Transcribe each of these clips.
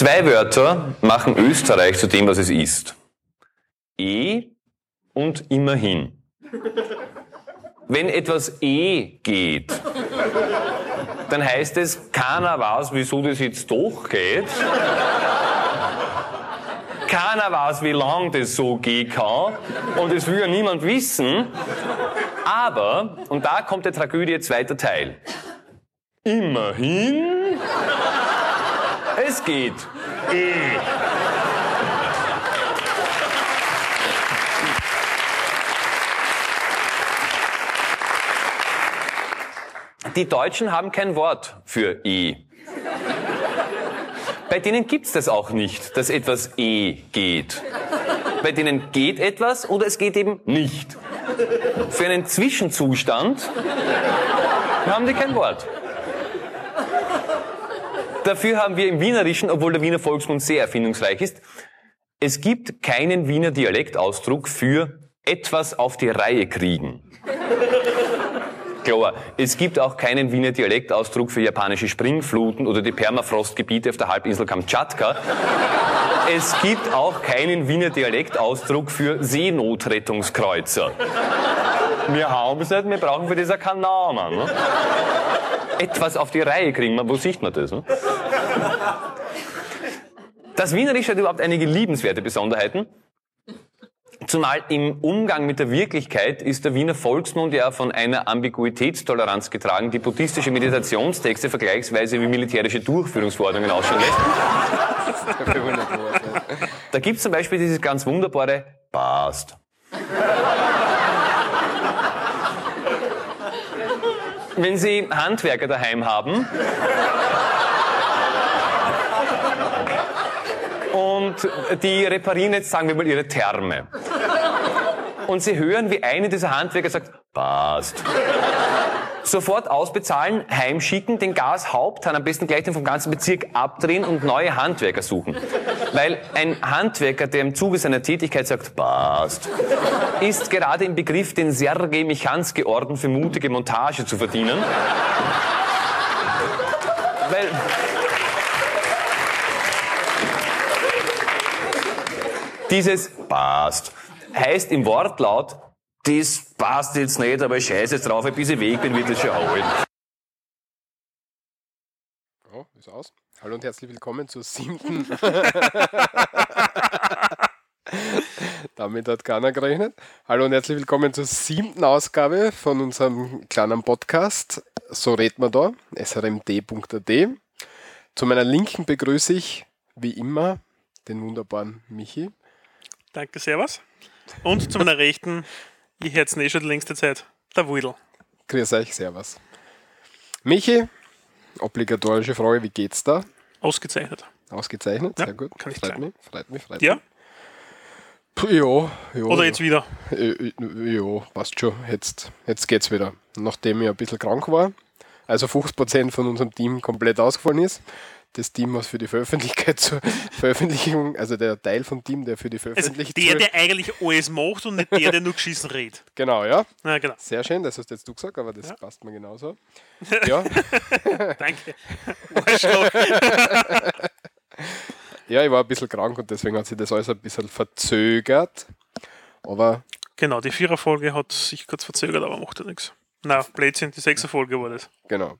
Zwei Wörter machen Österreich zu dem, was es ist. Eh und immerhin. Wenn etwas eh geht, dann heißt es, keiner weiß, wieso das jetzt doch geht. Keiner weiß, wie lang das so gehen kann. Und es will ja niemand wissen. Aber, und da kommt der Tragödie zweiter Teil. Immerhin, es geht. Eh. Die Deutschen haben kein Wort für E. Bei denen gibt's das auch nicht, dass etwas E geht. Bei denen geht etwas oder es geht eben nicht. Für einen Zwischenzustand haben die kein Wort. Dafür haben wir im Wienerischen, obwohl der Wiener Volksmund sehr erfindungsreich ist, es gibt keinen Wiener Dialektausdruck für etwas auf die Reihe kriegen. Klar, es gibt auch keinen Wiener Dialektausdruck für japanische Springfluten oder die Permafrostgebiete auf der Halbinsel Kamtschatka. Es gibt auch keinen Wiener Dialektausdruck für Seenotrettungskreuzer. Wir haben es nicht, wir brauchen für das keinen Namen. Ne? Etwas auf die Reihe kriegen, wo sieht man das? Ne? Das Wienerische hat überhaupt einige liebenswerte Besonderheiten. Zumal im Umgang mit der Wirklichkeit ist der Wiener Volksmund ja von einer Ambiguitätstoleranz getragen, die buddhistische Meditationstexte vergleichsweise wie militärische Durchführungsverordnungen ausschauen lässt. Da gibt es zum Beispiel dieses ganz wunderbare Passt. Wenn Sie Handwerker daheim haben, und die reparieren jetzt, sagen wir mal, ihre Therme. Und sie hören, wie eine dieser Handwerker sagt, passt. Sofort ausbezahlen, heimschicken, den Gashaupthahn am besten gleich den vom ganzen Bezirk abdrehen und neue Handwerker suchen. Weil ein Handwerker, der im Zuge seiner Tätigkeit sagt, passt, ist gerade im Begriff, den Sergei Michanski-Orden für mutige Montage zu verdienen. Weil Dieses passt heißt im Wortlaut, das passt jetzt nicht, aber ich scheiße jetzt drauf, bis ich weg bin, wird das schon holen. Oh, ist aus. Hallo und herzlich willkommen zur siebten. Damit hat keiner gerechnet. Hallo und herzlich willkommen zur siebten Ausgabe von unserem kleinen Podcast. So redet man da, srmd.at. Zu meiner Linken begrüße ich, wie immer, den wunderbaren Michi. Danke, Servus. Und zu meiner Rechten, ich hätte es eh schon die längste Zeit, der Wudel. Grüß euch, Servus. Michi, obligatorische Frage, wie geht's da? Ausgezeichnet. Ausgezeichnet, Ja, sehr gut. kann ich freut sagen. mich, freut mich, freut Ja? mich. Ja, ja. Oder jetzt wieder? Äh, äh, Ja, passt schon. Jetzt, jetzt geht's wieder. Nachdem ich ein bisschen krank war, also 50% von unserem Team komplett ausgefallen ist. Das Team, was für die Veröffentlichkeit zur Veröffentlichung, also der Teil vom Team, der für die Also Veröffentlichung. der, der eigentlich alles macht und nicht der, der nur geschissen redet. genau, ja. Na genau. Sehr schön, das hast jetzt du gesagt, aber das Ja. passt mir genauso. Ja, Danke. Ja, ich war ein bisschen krank und deswegen hat sich das alles ein bisschen verzögert. Aber Genau, die Viererfolge hat sich kurz verzögert, aber macht ja nichts. Na, Blödsinn, die Sechserfolge war das. genau.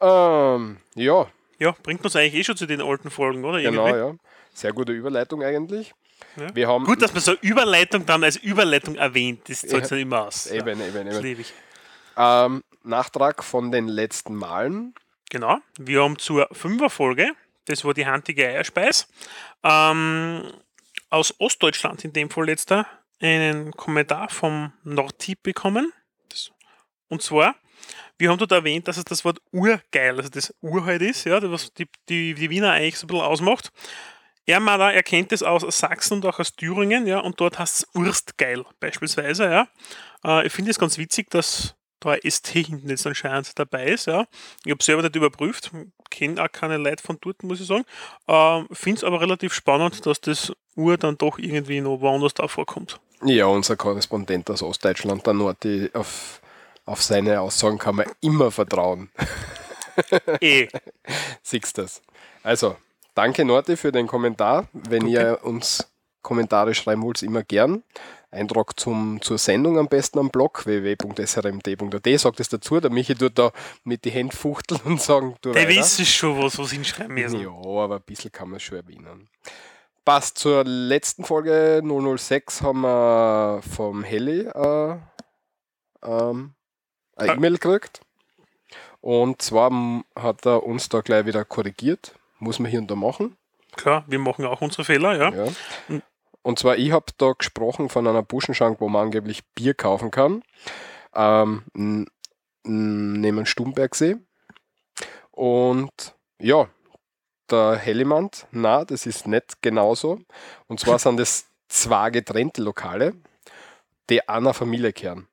Ähm, ja, Ja, bringt uns eigentlich eh schon zu den alten Folgen, oder? genau, Irgendwie? ja. Sehr gute Überleitung eigentlich. Ja. Wir haben Gut, dass man so Überleitung dann als Überleitung erwähnt, das zahlt Ja. dann immer aus. eben, eben, Das eben. liebe ich. Ähm, Nachtrag von den letzten Malen. Genau, wir haben zur Fünferfolge, das war die handige Eierspeis, ähm, aus Ostdeutschland in dem Fall letzter, einen Kommentar vom Nordtip bekommen. Das, und zwar, wir haben dort erwähnt, dass es das Wort urgeil, also das Ur halt ist, ja, was die, die, die Wiener eigentlich so ein bisschen ausmacht. Er, meint auch, er kennt das aus Sachsen und auch aus Thüringen, ja, und dort heißt es Urstgeil beispielsweise, ja. Äh, ich finde es ganz witzig, dass da ein ST hinten jetzt anscheinend dabei ist, ja. Ich habe selber nicht überprüft, kenne auch keine Leute von dort, muss ich sagen. Ähm, finde es aber relativ spannend, dass das Ur dann doch irgendwie noch woanders da vorkommt. Ja, unser Korrespondent aus Ostdeutschland, der Nordi, auf, auf seine Aussagen kann man immer vertrauen. Eh, Siehst das. Also, danke Norti für den Kommentar. Wenn Okay. ihr uns Kommentare schreiben wollt, immer gern. Eintrag zum, zur Sendung am besten am Blog www.srmd.at. Sagt es dazu. Der Michi tut da mit die Hände fuchteln und sagen, du Der weiter. wissen schon, was, was hinschreiben müssen. Ja, aber ein bisschen kann man es schon erwähnen. Passt zur letzten Folge 006 haben wir vom Heli äh, ähm, eine Ah. E-Mail gekriegt. Und zwar hat er uns da gleich wieder korrigiert. Muss man hier und da machen. Klar, wir machen auch unsere Fehler, ja. Ja. Mhm. Und zwar, ich habe da gesprochen von einer Buschenschank, wo man angeblich Bier kaufen kann. Ähm, neben Stumbergsee. Und ja, der Hellimand, na, das ist nicht genauso. Und zwar sind das zwei getrennte Lokale, die einer Familie kehren.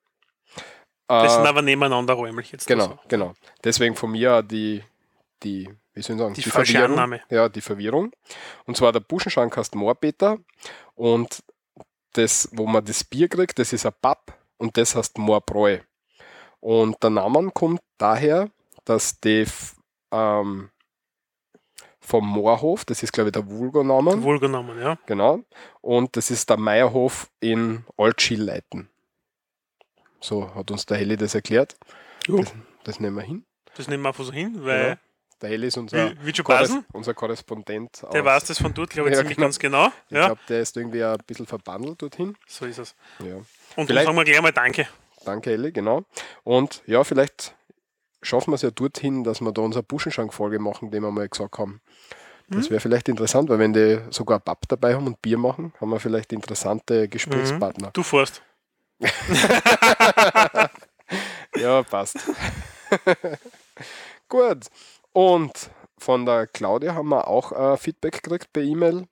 Das Äh, sind aber nebeneinander räumlich jetzt. Genau, also. genau. Deswegen von mir die, die wie soll ich sagen, Die falsche Verwirrung. Annahme. Ja, die Verwirrung. Und zwar der Buschenschank heißt Moorbeter und das, wo man das Bier kriegt, das ist ein Pub und das heißt Moorbräu. Und der Name kommt daher, dass die ähm, vom Moorhof, das ist glaube ich der Vulgoname, Wohlgenommen, ja. genau, und das ist der Meierhof in Altschilleiten. So hat uns der Heli das erklärt. Das, das nehmen wir hin. Das nehmen wir einfach so hin, weil Ja. Der Heli ist unser, Wie- Korres passen. unser Korrespondent. der aus- weiß das von dort, glaube ich, Ja, ziemlich genau. ganz genau. Ich Ja, glaube, der ist irgendwie ein bisschen verbandelt dorthin. so ist es. Ja. Und dann Vielleicht- sagen wir gleich mal Danke. Danke, Elli, genau. Und ja, vielleicht schaffen wir es ja dorthin, dass wir da unsere Buschenschank-Folge machen, die wir mal gesagt haben. Mhm. Das wäre vielleicht interessant, weil wenn die sogar Pub dabei haben und Bier machen, haben wir vielleicht interessante Mhm. Gesprächspartner. Du fährst. Ja, passt. Gut. Und von der Claudia haben wir auch äh, Feedback gekriegt per E-Mail.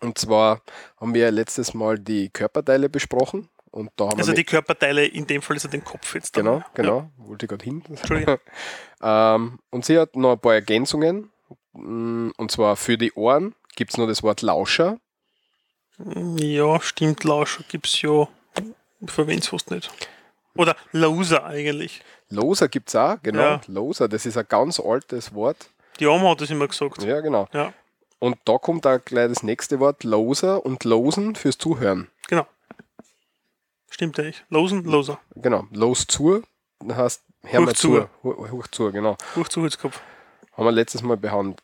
Und zwar haben wir letztes Mal die Körperteile besprochen. Und da haben Also wir die Körperteile, in dem Fall ist er den Kopf jetzt. da. Genau, Ja. genau. Wollte ich gerade hin. Entschuldigung. ähm, und sie hat noch ein paar Ergänzungen. Mm, Und zwar für die Ohren gibt es noch das Wort Lauscher. Ja, stimmt, Lausch gibt es ja. Verwende es fast nicht. Oder Lauser eigentlich. Loser gibt es auch, genau. Ja. Loser, das ist ein ganz altes Wort. Die Oma hat das immer gesagt. Ja, genau. Ja. Und da kommt auch gleich das nächste Wort, Loser und Losen fürs Zuhören. Genau. Stimmt eigentlich. Losen, Loser. Genau, los zu, heißt hör mal zu. Hoch, zu, genau. Hoch zu Holzkopf. Haben wir letztes Mal behandelt.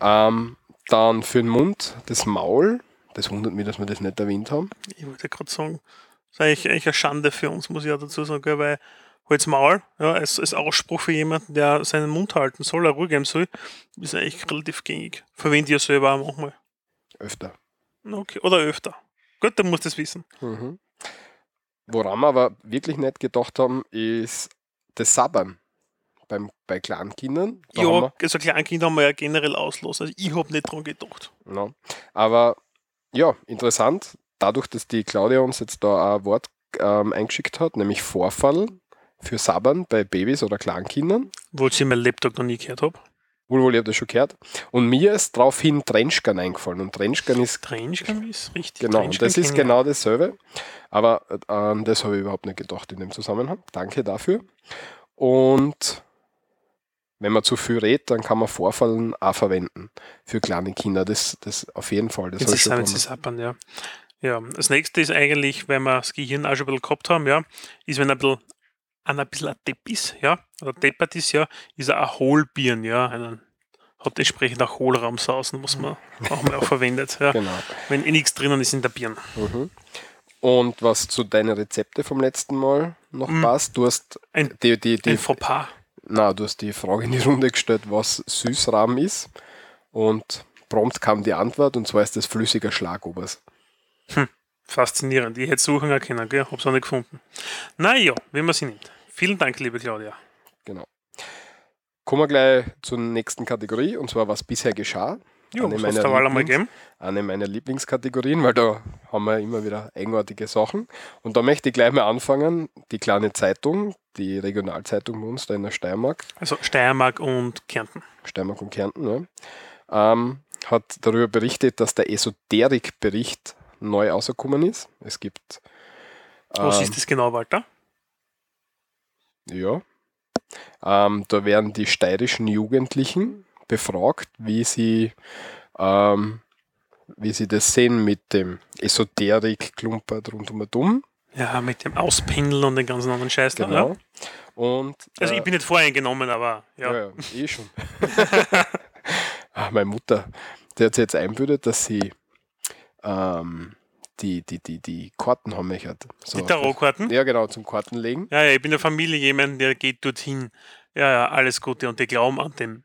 Ähm, dann für den Mund das Maul. Das wundert mich, dass wir das nicht erwähnt haben. Ich wollte gerade sagen, das ist eigentlich, eigentlich eine Schande für uns, muss ich auch dazu sagen, gell, weil Holz Maul, ja, als, als Ausspruch für jemanden, der seinen Mund halten soll, er Ruhe geben soll, ist eigentlich relativ gängig. Verwende ich ja selber auch manchmal. Öfter. Okay. Oder öfter. Gut, dann musst du es wissen. Mhm. Woran wir aber wirklich nicht gedacht haben, ist das Sabbern beim, bei Kleinkindern. Da ja, also Kleinkinder haben wir ja generell auslos. Also ich habe nicht dran gedacht. ja. Aber ja, interessant, dadurch, dass die Claudia uns jetzt da ein Wort ähm, eingeschickt hat, nämlich Vorfall für Sabbern bei Babys oder Kleinkindern. Wo ich mein Laptop noch nie gehört habe. Wohl, wohl, ich habe das schon gehört. Und mir ist daraufhin Trenchkan eingefallen. Und Trenchkan ist Trenchkan ist richtig. Genau, und das ist genau dasselbe. Aber äh, an das habe ich überhaupt nicht gedacht in dem Zusammenhang. Danke dafür. Und wenn man zu viel redet, dann kann man Vorfallen auch verwenden für kleine Kinder. Das, das auf jeden Fall. Das sie gemacht. sappern, ja. Ja, das nächste ist eigentlich, wenn wir das Gehirn auch schon ein bisschen gehabt haben, ja, ist, wenn ein bisschen, einer ein bisschen ein Depp ist, ja, oder deppert ist, ja, ist er ein Hohlbirn, ja, einen, hat entsprechend auch Hohlraum sausen, was man auch mal auch verwendet, ja, Genau. wenn eh nichts drinnen ist in der Birn. Mhm. Und was zu deinen Rezepte vom letzten Mal noch Mhm. passt, du hast Ein- die, die, die, Ein Fauxpas. na, du hast die Frage in die Runde gestellt, was Süßrahmen ist. Und prompt kam die Antwort, und zwar ist das flüssiger Schlagobers. Faszinierend. Ich hätte suchen auch können, gell? Hab's auch nicht gefunden. Naja, wie man sie nimmt. Vielen Dank, liebe Claudia. Genau. Kommen wir gleich zur nächsten Kategorie, und zwar was bisher geschah. Ja, Eine meiner Wahl einmal gegeben? Eine meiner Lieblingskategorien, weil da haben wir immer wieder eigenartige Sachen. Und da möchte ich gleich mal anfangen. Die kleine Zeitung, die Regionalzeitung bei uns da in der Steiermark, Also Steiermark und Kärnten. Steiermark und Kärnten, ja, ähm, hat darüber berichtet, dass der Esoterik-Bericht neu rausgekommen ist. Es gibt Was ähm, ist das genau, Walter? Ja. Ähm, da werden die steirischen Jugendlichen befragt, wie sie, ähm, wie sie das sehen mit dem Esoterik-Klumper rund um und um. Ja, mit dem Auspindeln und den ganzen anderen Scheiß. da, Genau. Ja? Und, Also äh, ich bin nicht voreingenommen, aber ja. Ja, ja, eh schon. ah, meine Mutter, die hat sich jetzt einbildet, dass sie ähm, die, die, die, die Karten haben möchte. So, Die Tarotkarten? Ja, genau, zum Kartenlegen. Ja, ja, ich bin der Familie jemand, der geht dorthin. Ja, ja, alles Gute. Und die glauben an den,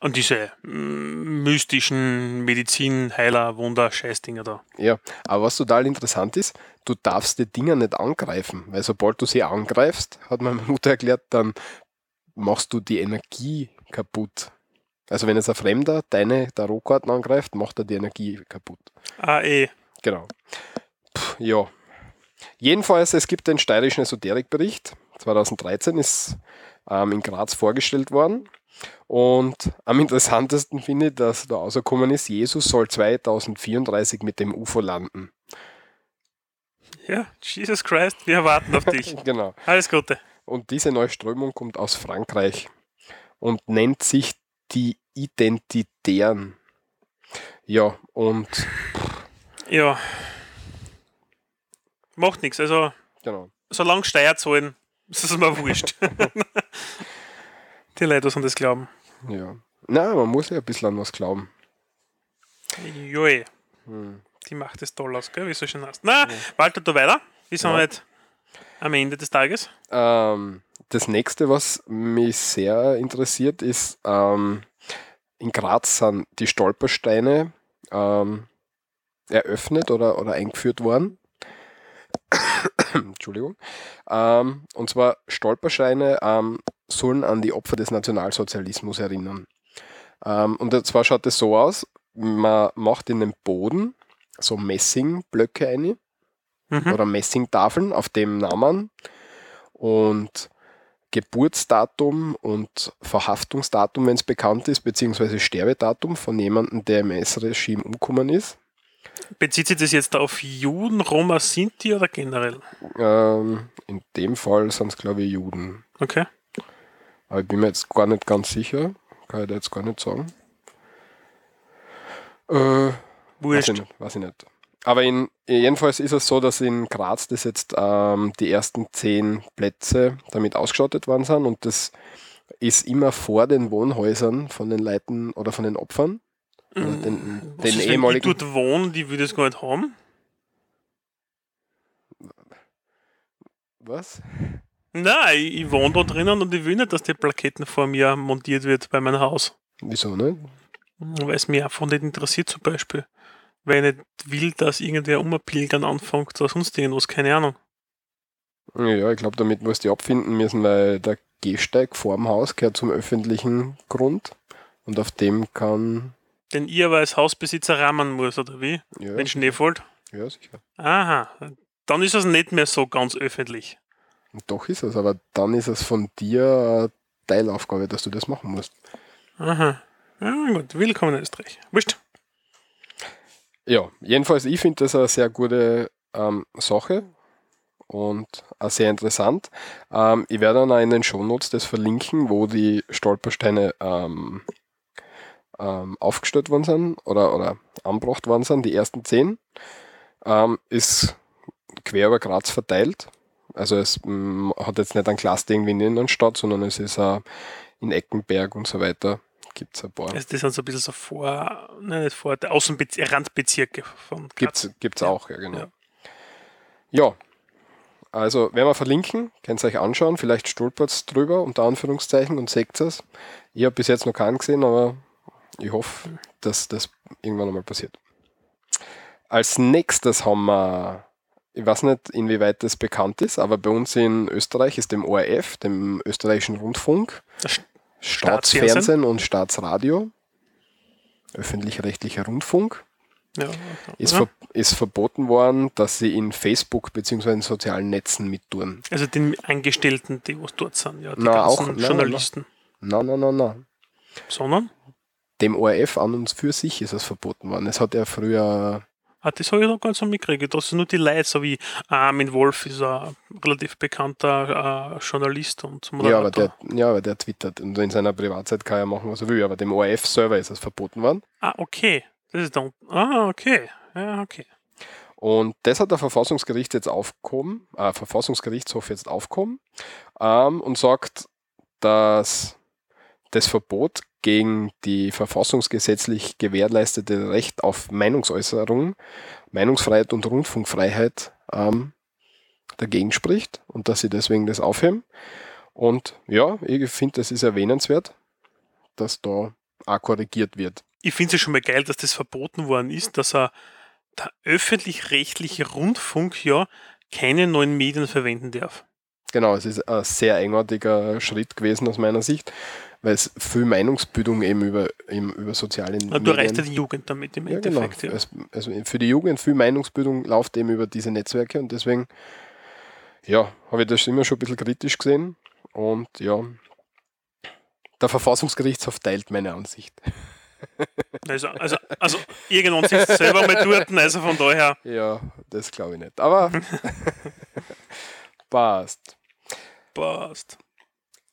an diese mm, mystischen Medizin, Heiler, Wunder, Scheißdinger da. Ja, aber was total interessant ist, du darfst die Dinger nicht angreifen, weil sobald du sie angreifst, hat meine Mutter erklärt, dann machst du die Energie kaputt. Also wenn jetzt ein Fremder deine Tarotkarten angreift, macht er die Energie kaputt. Ah, eh. Genau. Puh, ja. Jedenfalls, es gibt den steirischen Esoterikbericht. 2013 ist ähm, in Graz vorgestellt worden. Und am interessantesten finde ich, dass da rausgekommen ist, Jesus soll 2034 mit dem UFO landen. Ja, Jesus Christ, wir warten auf dich. Genau. Alles Gute. Und diese neue Strömung kommt aus Frankreich und nennt sich die Identitären. Ja, und Ja. Macht nichts. Also, genau. solange Steuer zahlen, ist es mir wurscht. die Leute, die das glauben. Ja. Na, man muss ja ein bisschen an was glauben. Joi. Hm. Die macht es toll aus, gell? Wie so schön hast. Na, Walter, du weiter. Wir sind Ja. halt am Ende des Tages. Ähm, das nächste, was mich sehr interessiert, ist, ähm, in Graz sind die Stolpersteine ähm, eröffnet oder, oder eingeführt worden. Entschuldigung. Ähm, und zwar Stolpersteine ähm, sollen an die Opfer des Nationalsozialismus erinnern. Ähm, und zwar schaut es so aus, man macht in den Boden so Messingblöcke ein Mhm. oder Messingtafeln auf dem Namen und Geburtsdatum und Verhaftungsdatum, wenn es bekannt ist, beziehungsweise Sterbedatum von jemandem, der im S-Regime umgekommen ist. Bezieht sich das jetzt auf Juden, Roma, Sinti oder generell? Ähm, in dem Fall sind es, glaube ich, Juden. Okay. Aber ich bin mir jetzt gar nicht ganz sicher. Kann ich da jetzt gar nicht sagen. Äh, Weiß Wurscht. ich nicht. Weiß ich nicht. Aber in, jedenfalls ist es so, dass in Graz das jetzt ähm, die ersten zehn Plätze damit ausgestattet worden sind und das ist immer vor den Wohnhäusern von den Leuten oder von den Opfern. Also den, Was den ist, wenn ehemaligen. die dort wohnen, die würde es gar nicht haben? Was? Nein, ich, ich wohne da drinnen und ich will nicht, dass die Plaketten vor mir montiert wird bei meinem Haus. Wieso nicht? Weil es mich einfach nicht interessiert zum Beispiel. Weil ich nicht will, dass irgendwer umpilgern anfängt oder sonst irgendwas, keine Ahnung. Ja, ich glaube, damit muss die abfinden müssen, weil der Gehsteig vor dem Haus gehört zum öffentlichen Grund und auf dem kann. Den ich aber als Hausbesitzer rahmen muss, oder wie? Ja, Wenn Schnee fällt. ja sicher. Aha, dann ist es nicht mehr so ganz öffentlich. Doch ist es, aber dann ist es von dir Teilaufgabe, dass du das machen musst. Aha. Ja, gut, willkommen in Österreich. Wurscht. Ja, jedenfalls, ich finde das eine sehr gute ähm, Sache und auch sehr interessant. Ähm, ich werde dann auch in den Shownotes das verlinken, wo die Stolpersteine ähm, ähm, aufgestellt worden sind oder, oder angebracht worden sind, die ersten zehn. Ähm, ist quer über Graz verteilt. Also es mm, hat jetzt nicht ein Cluster irgendwie in der Innenstadt, sondern es ist auch in Eckenberg und so weiter. Gibt es ein paar. Also das sind so ein bisschen so vor, nein, nicht vor, der Außenbezirke, Randbezirke von Graz. Gibt's Ja. auch, ja, genau. Ja. Ja. Also, werden wir verlinken, könnt ihr euch anschauen, vielleicht stolpert's drüber, unter Anführungszeichen, und seht es. Ich habe bis jetzt noch keinen gesehen, aber ich hoffe, dass das irgendwann einmal passiert. Als nächstes haben wir, ich weiß nicht, inwieweit das bekannt ist, aber bei uns in Österreich ist dem ORF, dem österreichischen Rundfunk, Das Staatsfernsehen und Staatsradio, öffentlich-rechtlicher Rundfunk, Ja, ist, ja. ver ist verboten worden, dass sie in Facebook bzw. in sozialen Netzen mittun. Also den Angestellten, die was dort sind, ja, die Na, auch- na, Journalisten. Nein, nein, nein, nein. Sondern? Dem ORF an und für sich ist es verboten worden. Es hat ja früher Ah, das habe ich noch ganz so mitgekriegt. Das sind nur die Leute, so wie Armin Wolf ist ein relativ bekannter äh, Journalist und Ja aber, der, ja, aber der twittert und in seiner Privatzeit kann er machen, was er will. Aber dem ORF-Server ist es verboten worden. Ah, okay. Das ist dann. Ah, okay. Ja, okay. Und das hat der Verfassungsgericht jetzt aufgehoben, äh, Verfassungsgerichtshof jetzt aufgehoben ähm, und sagt, dass das Verbot gegen die verfassungsgesetzlich gewährleistete Recht auf Meinungsäußerung, Meinungsfreiheit und Rundfunkfreiheit ähm, dagegen spricht und dass sie deswegen das aufheben. Und ja, ich finde, das ist erwähnenswert, dass da auch korrigiert wird. Ich finde es ja schon mal geil, dass das verboten worden ist, dass er der öffentlich-rechtliche Rundfunk ja keine neuen Medien verwenden darf. Genau, es ist ein sehr eigenartiger Schritt gewesen aus meiner Sicht, weil es viel Meinungsbildung eben über, eben über soziale Na, Du erreichst ja die Jugend damit im ja, genau. Endeffekt. Genau. Ja. Es, also für die Jugend viel Meinungsbildung läuft eben über diese Netzwerke und deswegen ja, habe ich das immer schon ein bisschen kritisch gesehen und ja, der Verfassungsgerichtshof teilt meine Ansicht. Also, also, also irgendwann sitzt selber mal dort, also von daher. Ja, das glaube ich nicht. Aber passt. Passt.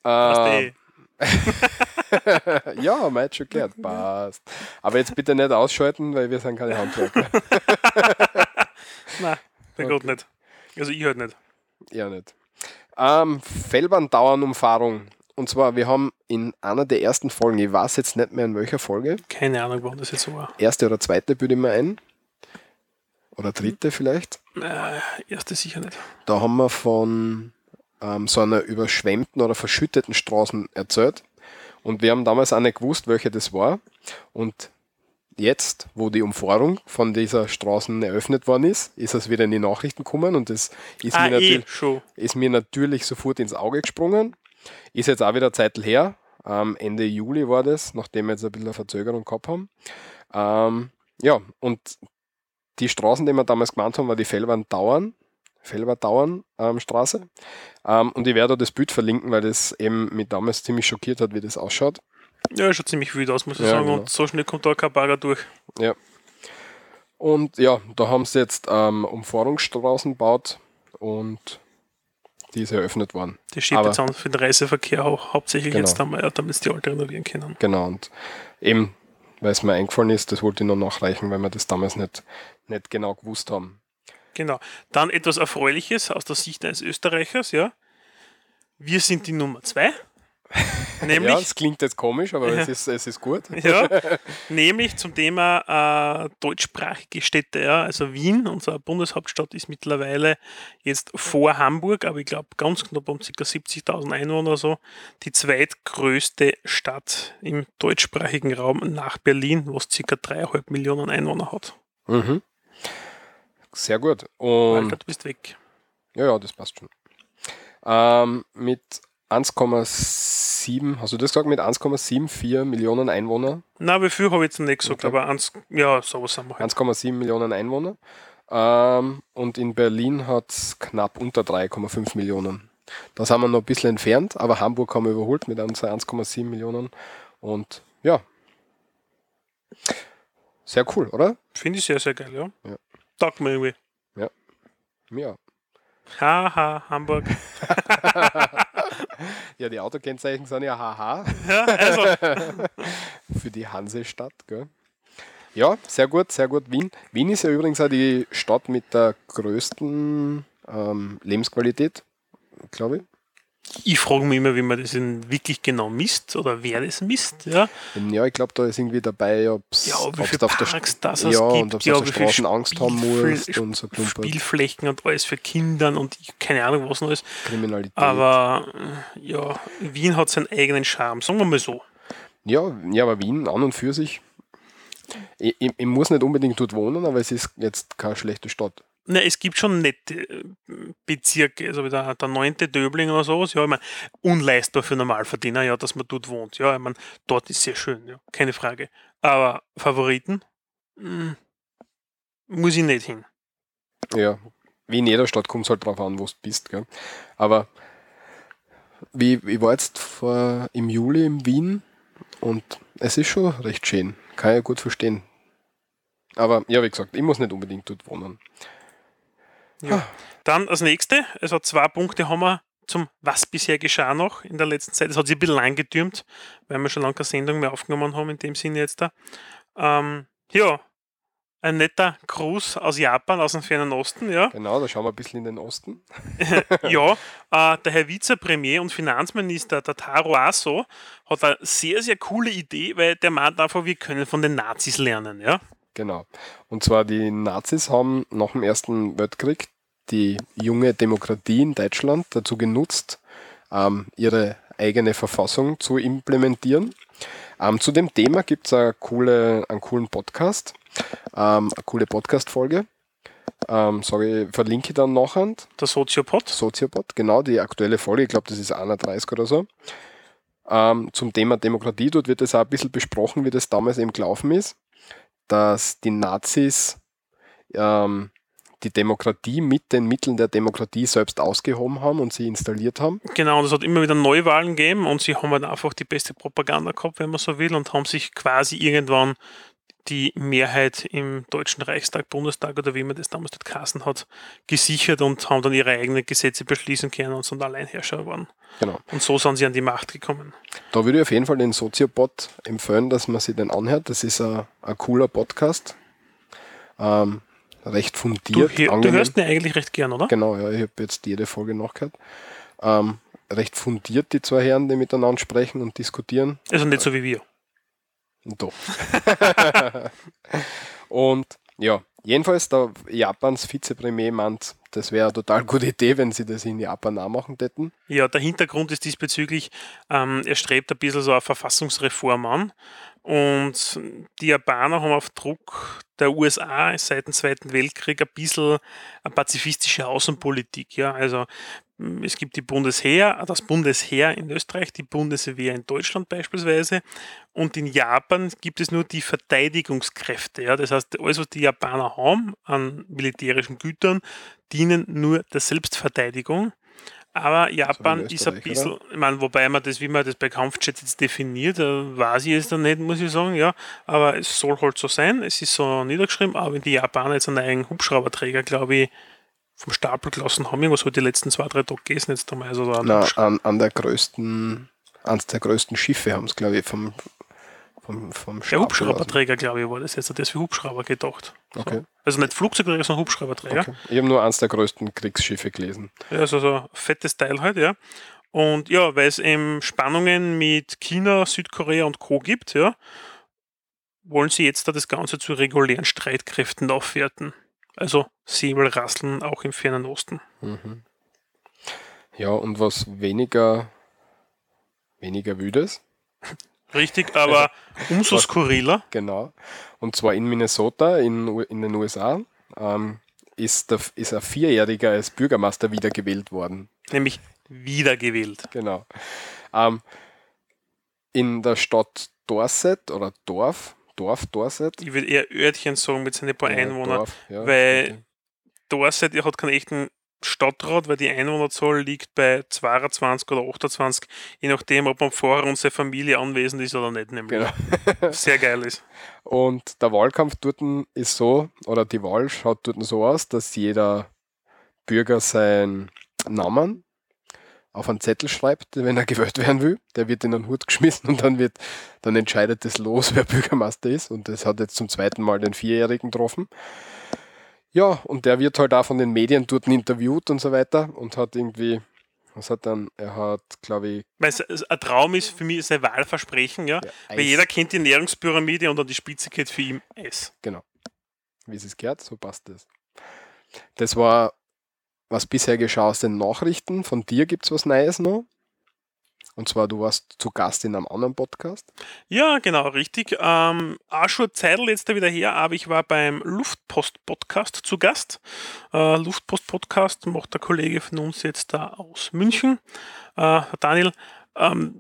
Passt eh. ja, hat schon gehört. Passt. Aber jetzt bitte nicht ausschalten, weil wir sind keine Handwerker. Nein, der okay. geht nicht. Also ich halt nicht. Ja, nicht. Ähm, Fellbahndauernumfahrung. Und zwar, wir haben in einer der ersten Folgen, ich weiß jetzt nicht mehr in welcher Folge. Keine Ahnung, warum das jetzt so war. Erste oder zweite würde ich mal ein. Oder dritte vielleicht. Äh, erste sicher nicht. Da haben wir von ähm, so einer überschwemmten oder verschütteten Straßen erzählt. Und wir haben damals auch nicht gewusst, welche das war. Und jetzt, wo die Umfahrung von dieser Straße eröffnet worden ist, ist es wieder in die Nachrichten gekommen und das ist, ah, mir, eh, ist mir natürlich sofort ins Auge gesprungen. Ist jetzt auch wieder Zeit her. Ähm, Ende Juli war das, nachdem wir jetzt ein bisschen eine Verzögerung gehabt haben. Ähm, ja, und die Straßen, die wir damals gemeint haben, war die Fellwand Dauern, Fellwand Dauern ähm, Straße. Ähm, und ich werde das Bild verlinken, weil das eben mich damals ziemlich schockiert hat, wie das ausschaut. Ja, schaut ziemlich wild aus, muss ich ja, sagen. Genau. Und so schnell kommt da kein Bagger durch. Ja. Und ja, da haben sie jetzt ähm, Umfahrungsstraßen gebaut und die ist eröffnet worden. Die schiebt jetzt an für den Reiseverkehr auch hauptsächlich genau. jetzt einmal, damit sie die alte renovieren können. Genau, und eben, weil es mir eingefallen ist, das wollte ich noch nachreichen, weil wir das damals nicht, nicht genau gewusst haben. Genau. Dann etwas Erfreuliches aus der Sicht eines Österreichers, ja. Wir sind die Nummer zwei. Nämlich, ja, es klingt jetzt komisch, aber es, ist, es ist gut. Ja, nämlich zum Thema äh, deutschsprachige Städte. Ja. Also Wien, unsere Bundeshauptstadt, ist mittlerweile jetzt vor Hamburg, aber ich glaube ganz knapp um ca. 70.000 Einwohner oder so, die zweitgrößte Stadt im deutschsprachigen Raum nach Berlin, was ca. 3,5 Millionen Einwohner hat. Mhm. Sehr gut. Und Alter, du bist weg. Ja, ja, das passt schon. Ähm, mit 1,7, hast du das gesagt, mit 1,74 Millionen Einwohner? Na, wie viel habe ich jetzt nicht gesagt, okay. aber 1, ja, sowas haben wir halt. 1,7 Millionen Einwohner. Ähm, und in Berlin hat es knapp unter 3,5 Millionen. Da sind wir noch ein bisschen entfernt, aber Hamburg haben wir überholt mit 1,7 Millionen. Und ja, sehr cool, oder? Finde ich sehr, sehr geil, ja. ja. Irgendwie. Ja, mir Haha, Hamburg. ja, die Autokennzeichen sind ja haha. Ja, also. Für die Hansestadt, gell? Ja, sehr gut, sehr gut. Wien. Wien ist ja übrigens auch die Stadt mit der größten ähm, Lebensqualität, glaube ich ich frage mich immer, wie man das wirklich genau misst oder wer das misst. Ja, ja ich glaube, da ist irgendwie dabei, ob es ja, wie auf Parks der, das ja, gibt, und ob ja, auf der Straßen Angst haben musst und so Klumpert. Spielflächen und alles für Kindern und ich, keine Ahnung, was noch ist. Kriminalität. Aber ja, Wien hat seinen eigenen Charme, sagen wir mal so. Ja, ja aber Wien an und für sich, ich, ich, ich muss nicht unbedingt dort wohnen, aber es ist jetzt keine schlechte Stadt. Na, es gibt schon nette äh, Bezirke, also wie der, der 9. Döbling oder sowas, ja, ich meine, unleistbar für Normalverdiener, ja, dass man dort wohnt. Ja, ich meine, dort ist sehr schön, ja, keine Frage. Aber Favoriten? Hm, muss ich nicht hin. Ja, wie in jeder Stadt kommt es halt drauf an, wo du bist, gell? Aber wie, ich war jetzt vor, im Juli in Wien und es ist schon recht schön. Kann ich gut verstehen. Aber ja, wie gesagt, ich muss nicht unbedingt dort wohnen. Ja. Dann als nächste, also zwei Punkte haben wir zum Was bisher geschah noch in der letzten Zeit. Es hat sich ein bisschen eingetürmt, weil wir schon lange keine Sendung mehr aufgenommen haben, in dem Sinne jetzt da. Ähm, ja, ein netter Gruß aus Japan, aus dem fernen Osten, ja. Genau, da schauen wir ein bisschen in den Osten. ja, äh, der Herr Vizepremier und Finanzminister, der Taro Aso, hat eine sehr, sehr coole Idee, weil der meint einfach, wir können von den Nazis lernen, ja. Genau. Und zwar die Nazis haben nach dem Ersten Weltkrieg die junge Demokratie in Deutschland dazu genutzt, ähm, ihre eigene Verfassung zu implementieren. Ähm, zu dem Thema gibt es coole, einen coolen Podcast, ähm, eine coole Podcast-Folge. Ähm, ich, verlinke ich dann nachher. Der Soziopod. Soziopod, genau, die aktuelle Folge, ich glaube, das ist 31 oder so. Ähm, zum Thema Demokratie, dort wird es auch ein bisschen besprochen, wie das damals eben gelaufen ist, dass die Nazis ähm, die Demokratie mit den Mitteln der Demokratie selbst ausgehoben haben und sie installiert haben. Genau, und es hat immer wieder Neuwahlen gegeben und sie haben halt einfach die beste Propaganda gehabt, wenn man so will, und haben sich quasi irgendwann die Mehrheit im Deutschen Reichstag, Bundestag oder wie man das damals dort Kassen hat, gesichert und haben dann ihre eigenen Gesetze beschließen können und sind Alleinherrscher geworden. Genau. Und so sind sie an die Macht gekommen. Da würde ich auf jeden Fall den Soziopod empfehlen, dass man sich den anhört. Das ist ein, ein cooler Podcast. Ähm, recht fundiert. Du, du hörst ihn eigentlich recht gern, oder? Genau, ja, ich habe jetzt jede Folge nachgehört. Ähm, recht fundiert die zwei Herren, die miteinander sprechen und diskutieren. Also nicht so wie wir. Doch. und ja, jedenfalls der Japans Vizepremier meint, das wäre eine total gute Idee, wenn sie das in Japan auch machen hätten. Ja, der Hintergrund ist diesbezüglich, ähm, er strebt ein bisschen so eine Verfassungsreform an. Und die Japaner haben auf Druck der USA seit dem Zweiten Weltkrieg ein bisschen eine pazifistische Außenpolitik. Ja? Also hm, es gibt die Bundesheer, das Bundesheer in Österreich, die Bundeswehr in Deutschland beispielsweise. Und in Japan gibt es nur die Verteidigungskräfte. Ja? Das heißt, alles, was die Japaner haben an militärischen Gütern, dienen nur der Selbstverteidigung. Aber Japan so ist ein bisschen, oder? ich meine, wobei man das, wie man das bei Kampfjets jetzt definiert, äh, weiß ich es dann nicht, muss ich sagen, ja. Aber es soll halt so sein, es ist so niedergeschrieben, aber wenn die Japaner jetzt einen eigenen Hubschrauberträger, glaube ich, vom Stapel gelassen haben, irgendwas halt die letzten zwei, drei Tage gegessen jetzt einmal. Also Na, an, an der größten, eines der größten Schiffe haben es, glaube ich, vom, vom, vom Der Hubschrauberträger, glaube ich, war das jetzt. Der ist für Hubschrauber gedacht. Okay. So. Also nicht Flugzeugträger, sondern Hubschrauberträger. Okay. Ich habe nur eins der größten Kriegsschiffe gelesen. Ja, also so ein fettes Teil halt, ja. Und ja, weil es eben Spannungen mit China, Südkorea und Co. gibt, ja, wollen sie jetzt da das Ganze zu regulären Streitkräften aufwerten. Also Säbelrasseln auch im fernen Osten. Mhm. Ja, und was weniger, weniger wüdes? Richtig, aber umso skurriler. Genau. Und zwar in Minnesota, in, in den USA, ähm, ist, der, ist ein Vierjähriger als Bürgermeister wiedergewählt worden. Nämlich wiedergewählt. Genau. Ähm, in der Stadt Dorset oder Dorf, Dorf, Dorset. Ich würde eher Örtchen sagen mit seinen paar ja, Einwohnern, ja, weil okay. Dorset hat keinen echten Stadtrat, weil die Einwohnerzahl liegt bei 22 oder 28, je nachdem, ob am Fahrer und seine Familie anwesend ist oder nicht. Nämlich. Genau. Sehr geil ist. Und der Wahlkampf dort ist so, oder die Wahl schaut dort so aus, dass jeder Bürger seinen Namen auf einen Zettel schreibt, wenn er gewählt werden will. Der wird in den Hut geschmissen und dann wird, dann entscheidet das los, wer Bürgermeister ist. Und das hat jetzt zum zweiten Mal den Vierjährigen getroffen. Ja, und der wird halt auch von den Medien dort interviewt und so weiter und hat irgendwie, was hat dann, er hat, glaube ich. Weil ein Traum ist für mich ein Wahlversprechen, ja. ja Weil jeder kennt die Ernährungspyramide und an die Spitze geht für ihn Eis. Genau. Wie es gehört, so passt das. Das war, was bisher geschah aus den Nachrichten. Von dir gibt es was Neues noch? Und zwar, du warst zu Gast in einem anderen Podcast. Ja, genau, richtig. Ähm, auch schon Zeit jetzt wieder her, aber ich war beim Luftpost-Podcast zu Gast. Äh, Luftpost-Podcast macht der Kollege von uns jetzt da aus München. Äh, Daniel, ähm,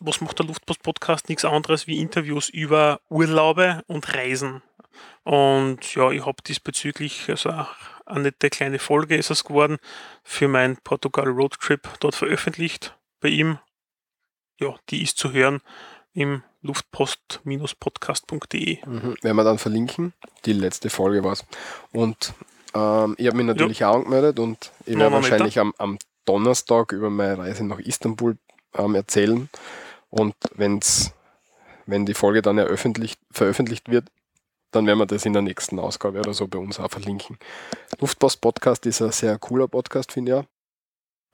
was macht der Luftpost-Podcast? Nichts anderes wie Interviews über Urlaube und Reisen. Und ja, ich habe diesbezüglich also eine nette kleine Folge ist es geworden für meinen Portugal Roadtrip dort veröffentlicht bei ihm, ja, die ist zu hören im luftpost-podcast.de. Mhm. Werden wir dann verlinken. Die letzte Folge war es. Und ähm, ich habe mich natürlich auch angemeldet und ich werde wahrscheinlich am, am Donnerstag über meine Reise nach Istanbul ähm, erzählen. Und wenn's, wenn die Folge dann eröffentlicht, veröffentlicht wird, dann werden wir das in der nächsten Ausgabe oder so bei uns auch verlinken. Luftpost Podcast ist ein sehr cooler Podcast, finde ich. auch.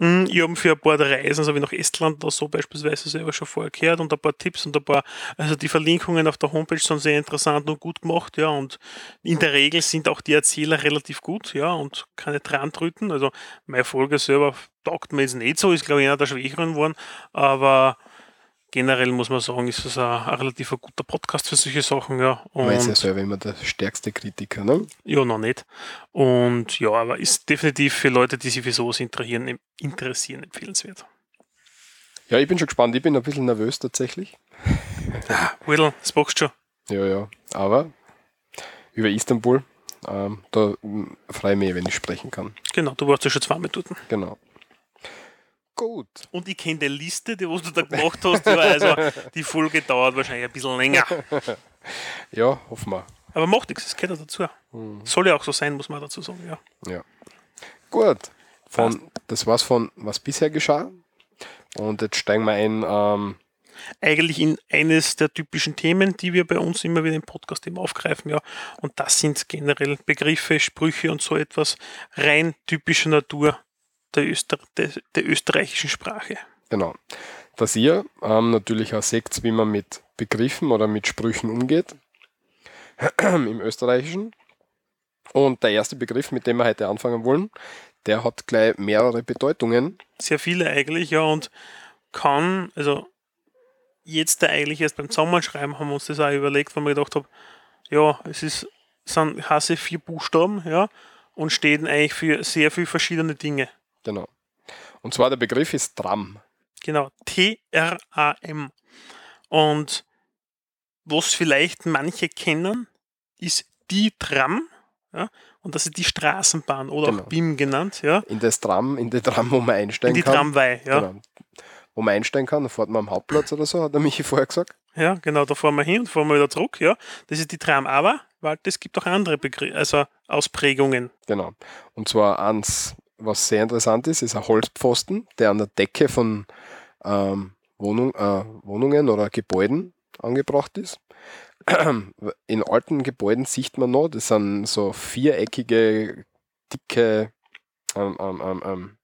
Hm, Ich habe für ein paar Reisen, so wie nach Estland oder so beispielsweise selber schon vorher gehört und ein paar Tipps und ein paar, also die Verlinkungen auf der Homepage sind sehr interessant und gut gemacht, ja, und in der Regel sind auch die Erzähler relativ gut, ja, und keine Träntrüten, also meine Folge selber taugt mir jetzt nicht so, ist glaube ich einer der schwächeren geworden, aber generell muss man sagen, ist es ein, ein relativ guter Podcast für solche Sachen, ja, Man ist ja und selber immer der stärkste Kritiker. Ne? ja, noch nicht. Und ja, aber ist definitiv für Leute, die sich für sowas interessieren, interessieren empfehlenswert. Ja, ich bin schon gespannt. Ich bin ein bisschen nervös tatsächlich. Whittle, das boxt schon. Ja, ja. Aber über Istanbul, ähm, da freue ich mich, wenn ich sprechen kann. Genau, du warst ja schon zweimal dort. Genau. Gut. Und ich kenne die Liste, die was du da gemacht hast. Ja, also die Folge dauert wahrscheinlich ein bisschen länger. Ja, hoffen wir. Aber macht nichts, es gehört dazu. Mhm. Soll ja auch so sein, muss man dazu sagen. Ja. Ja. Gut. Von, das war's von was bisher geschah. Und jetzt steigen wir ein. Ähm, Eigentlich in eines der typischen Themen, die wir bei uns immer wieder im Podcast eben aufgreifen. Ja. Und das sind generell Begriffe, Sprüche und so etwas rein typischer Natur der, Öster der, der österreichischen Sprache. genau. Dass ihr ähm, natürlich auch seht, wie man mit Begriffen oder mit Sprüchen umgeht. Im Österreichischen. Und der erste Begriff, mit dem wir heute anfangen wollen, der hat gleich mehrere Bedeutungen. sehr viele eigentlich, ja, und kann, also jetzt da eigentlich erst beim Zusammenschreiben haben wir uns das auch überlegt, weil wir gedacht haben, ja, es ist, sind Hasse vier Buchstaben, ja, und stehen eigentlich für sehr viele verschiedene Dinge. Genau. Und zwar der Begriff ist Tram. Genau, T-R-A-M. Und was vielleicht manche kennen, ist die Tram, ja, und das ist die Straßenbahn oder Genau. auch BIM genannt, ja, In das Tram, in die Tram, wo man in einsteigen die kann. Tramway, ja. Genau. Wo man einsteigen kann, da fährt man am Hauptplatz oder so, hat der Michi vorher gesagt. Ja, genau, da fahren wir hin und fahren wir wieder zurück, ja. Das ist die Tram, aber, weil es gibt auch andere Begr also Ausprägungen. Genau. Und zwar eins, was sehr interessant ist, ist ein Holzpfosten, der an der Decke von ähm, Wohnung, äh, Wohnungen oder Gebäuden angebracht ist. In alten Gebäuden sieht man noch, das sind so viereckige, dicke ähm, ähm, ähm, ähm,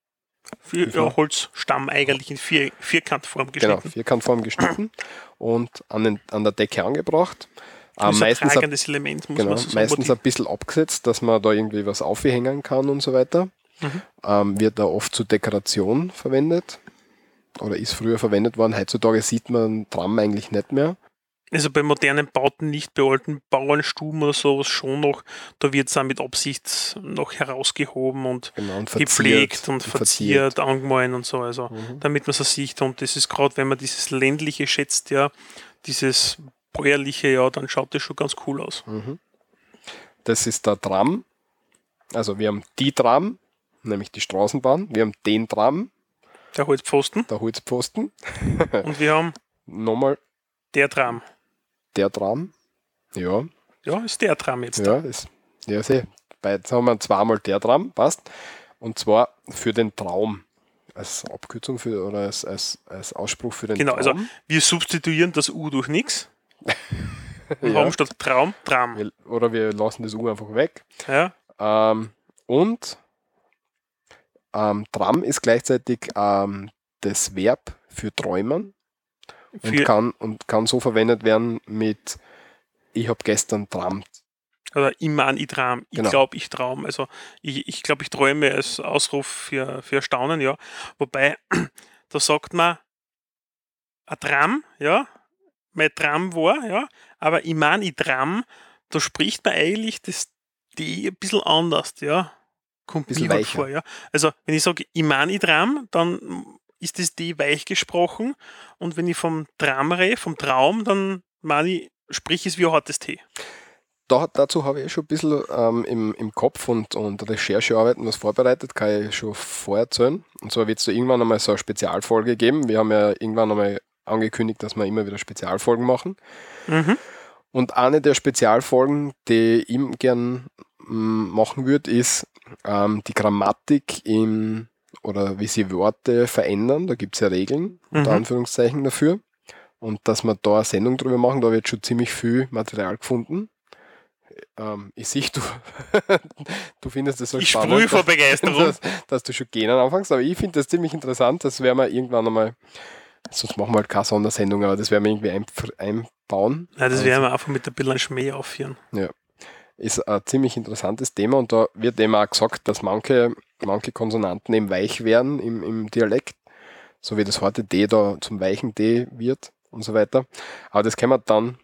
Für, Ja. Holzstamm eigentlich in vier, Vierkantform genau, geschnitten. Vierkantform geschnitten und an, den, an der Decke angebracht. Ein meistens ein tragendes Element, muss Genau, so sagen. meistens ein bisschen abgesetzt, dass man da irgendwie was aufhängen kann und so weiter. Mhm. Ähm, wird da oft zur Dekoration verwendet oder ist früher verwendet worden. Heutzutage sieht man Tram eigentlich nicht mehr. also bei modernen Bauten nicht, bei alten Bauernstuben oder sowas schon noch, da wird es auch mit Absicht noch herausgehoben und Genau, und gepflegt und verziert. verziert, angemalt und so, also Mhm. damit man es sieht. Und das ist gerade, wenn man dieses ländliche schätzt, ja, dieses bäuerliche, ja, dann schaut das schon ganz cool aus. Mhm. Das ist der Tram. Also wir haben die Tram, nämlich die Straßenbahn. Wir haben den Tram, Der Holzpfosten. der Holzpfosten. Und wir haben Nochmal der Tram. der Tram. Ja, Ja, ist der Tram jetzt. Ja, ist, ja, seh. Bei, jetzt haben wir zweimal der dran, passt. Und zwar für den Traum. Als Abkürzung für oder als, als, als Ausspruch für den Genau, also Traum. wir substituieren das U durch nichts und Ja. haben statt Traum Tram. Wir, oder wir lassen das U einfach weg. Ja, Ähm, und ähm, Tram ist gleichzeitig ähm, das Verb für träumen und kann, und kann so verwendet werden mit ich habe gestern trammt. oder Iman i Tram. Ich Genau. glaube, ich traum. Also ich, ich glaube, ich träume als Ausruf für, für Erstaunen, ja. Wobei, da sagt man ein Tram, ja, mein Tram war, ja, aber Iman i Tram, da spricht man eigentlich das D ein bisschen anders, ja. Kommt Bisschen mir halt vor, ja. Also wenn ich sage Iman i Tram, dann ist das D weich gesprochen und wenn ich vom Tram rede, vom Traum, dann meine ich, sprich es wie ein hartes T. da, dazu habe ich eh schon ein bisschen ähm, im, im Kopf und, und Recherchearbeiten was vorbereitet, kann ich schon vorher erzählen. Und zwar wird es da irgendwann einmal so eine Spezialfolge geben. Wir haben ja irgendwann einmal angekündigt, dass wir immer wieder Spezialfolgen machen. Mhm. Und eine der Spezialfolgen, die ich gern machen würde, ist ähm, die Grammatik in oder wie sie Worte verändern. Da gibt es ja Regeln, unter Mhm. Anführungszeichen dafür. Und dass wir da eine Sendung drüber machen, da wird schon ziemlich viel Material gefunden. Ähm, ich sehe, du, du findest das so Ich spannend, sprühe vor Begeisterung. dass, dass du schon gähnen anfängst, aber ich finde das ziemlich interessant. Das werden wir irgendwann einmal, sonst machen wir halt keine Sondersendung, aber das werden wir irgendwie ein, einbauen. Ja, das Also, werden wir einfach mit ein bisschen Schmäh aufführen. Ist ein ziemlich interessantes Thema und da wird eben auch gesagt, dass manche, manche Konsonanten eben weich werden im, im Dialekt, so wie das harte D da zum weichen D wird und so weiter. Aber das können wir dann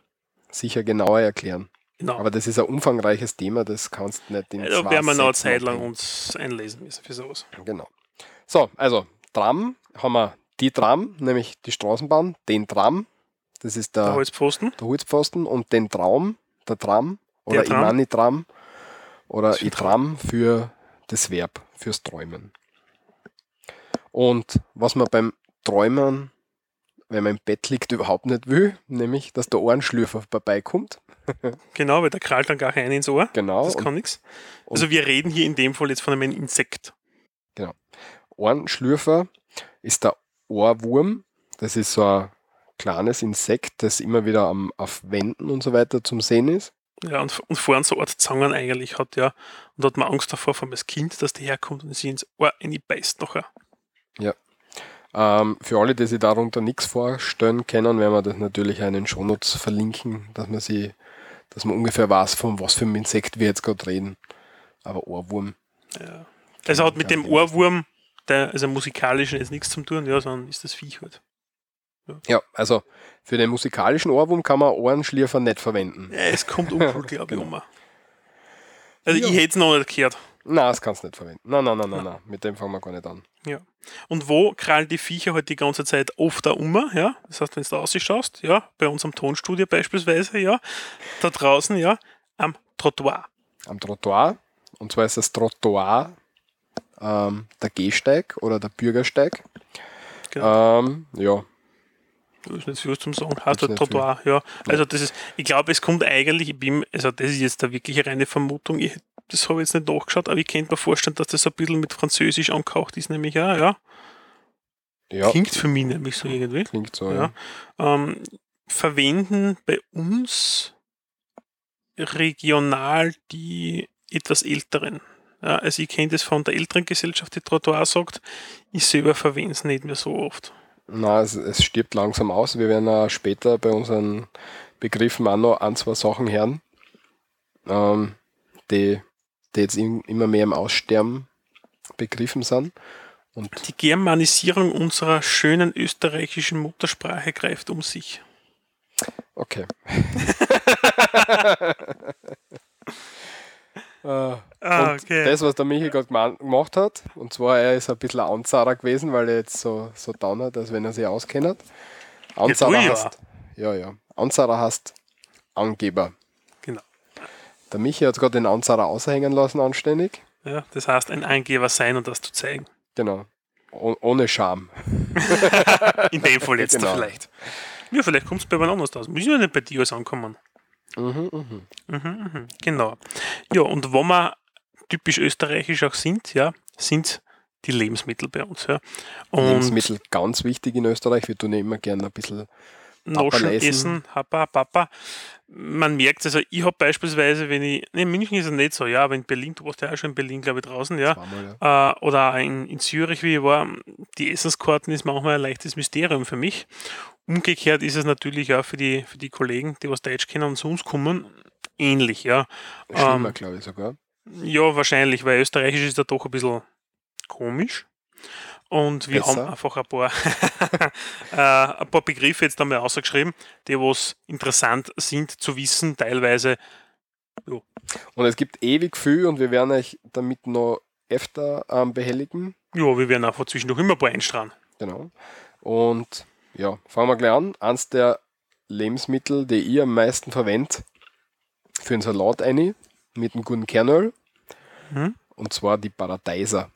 sicher genauer erklären. Genau. Aber das ist ein umfangreiches Thema, das kannst du nicht in Ja, da werden wir noch eine Zeit lang uns einlesen müssen für sowas. Genau. So, also Tram haben wir die Tram, nämlich die Straßenbahn, den Tram, das ist der, Der Holzpfosten. der Holzpfosten und den Traum, der Tram oder Der Tram. Imani-Tram oder Itram für das Verb, fürs Träumen. Und was man beim Träumen, wenn man im Bett liegt, überhaupt nicht will, nämlich, dass der Ohrenschlürfer vorbeikommt. Genau, weil der krallt dann gar rein ins Ohr. Genau. Das kann nichts. Also wir reden hier in dem Fall jetzt von einem Insekt. Ohrenschlürfer ist der Ohrwurm. Das ist so ein kleines Insekt, das immer wieder am, auf Wänden und so weiter zum Sehen ist. Ja, und, und vorhin so Art Zangen eigentlich hat, ja. Und hat man Angst davor, vom Kind, dass die herkommt und sie ins Ohr beißt nachher. Ähm, für alle, die sich darunter nichts vorstellen können, werden wir das natürlich den Shownotes verlinken, dass man sie, dass man ungefähr weiß, von was für einem Insekt wir jetzt gerade reden. Aber Ohrwurm. Ja. Also hat mit dem Ohrwurm, der, also musikalischen, jetzt nichts zu tun, ja, sondern ist das Viech halt. Ja, also für den musikalischen Ohrwurm kann man Ohrenschlierfer nicht verwenden. Ja, es kommt uncool, glaube ich, Genau. um. Also Ja. ich hätte es noch nicht gehört. Na, das kannst du nicht verwenden. Nein, nein, nein, nein, nein. Mit dem fangen wir gar nicht an. Und wo krallen die Viecher halt die ganze Zeit oft da um, ja? Das heißt, wenn du da rausschaust, ja, bei unserem Tonstudio beispielsweise, ja, da draußen, ja, am Trottoir. Am Trottoir. Und zwar ist das Trottoir ähm, der Gehsteig oder der Bürgersteig. Genau. Ähm, ja, ist nicht viel zum sagen. Halt nicht Trottoir, ja. Also das ist, ich glaube, es kommt eigentlich, ich bin, also das ist jetzt da wirklich eine reine Vermutung, ich, das habe ich jetzt nicht nachgeschaut, aber ich könnte mir vorstellen, dass das ein bisschen mit Französisch angehaucht ist, nämlich ja, ja. ja Klingt für mich nämlich so irgendwie. klingt so. Ja. Ja. Ähm, verwenden bei uns regional die etwas älteren. Ja, also ich kenne das von der älteren Gesellschaft, die Trottoir sagt, ich selber verwende es nicht mehr so oft. Na, es, es stirbt langsam aus. Wir werden auch später bei unseren Begriffen auch noch ein, zwei Sachen hören, ähm, die, die jetzt im- immer mehr im Aussterben begriffen sind. Und Die Germanisierung unserer schönen österreichischen Muttersprache greift um sich. okay. Äh, Ah, und das, was der Michi gerade gema- gemacht hat, und zwar er ist ein bisschen ein Anzahrer gewesen, weil er jetzt so, so down hat, als wenn er sich auskennt. Anzahrer du ja. heißt, ja, ja. Anzahrer heißt Angeber. Genau. Der Michi hat gerade den Anzahrer aushängen lassen, anständig. Ja, das heißt, ein Angeber sein und das zu zeigen. Genau. Oh, ohne Scham. In dem Fall jetzt Genau. vielleicht. Ja, vielleicht kommt es bei jemand anders aus. Muss ja nicht bei dir alles ankommen. Mhm, mhm. Mhm, mhm, genau. Ja, und wo wir typisch österreichisch auch sind, ja, sind die Lebensmittel bei uns. Ja. Und Lebensmittel ganz wichtig in Österreich. Wir tun ja immer gerne ein bisschen. Lesen. Essen, Papa, Papa. Man merkt, also ich habe beispielsweise, wenn ich, in München ist es nicht so, ja, aber in Berlin, du warst ja auch schon in Berlin, glaube ich, draußen, ja, Zweimal, ja. äh, oder in, in Zürich, wie ich war, die Essenskarten ist manchmal ein leichtes Mysterium für mich. Umgekehrt ist es natürlich auch für die, für die Kollegen, die was Deutsch kennen und zu uns kommen, ähnlich, ja. Schlimmer, Ähm, glaube ich sogar. ja, wahrscheinlich, weil Österreichisch ist da doch ein bisschen komisch. Und wir Besser. haben einfach ein paar, äh, ein paar Begriffe jetzt einmal ausgeschrieben, die was interessant sind zu wissen, teilweise. Und es gibt ewig viel und wir werden euch damit noch öfter ähm, behelligen. Ja, wir werden einfach zwischendurch immer ein paar einstrahlen. Genau. Und ja, fangen wir gleich an. Eins der Lebensmittel, die ich am meisten verwende, für einen Salat eine mit einem guten Kernöl. Mhm. Und zwar die Paradeiser.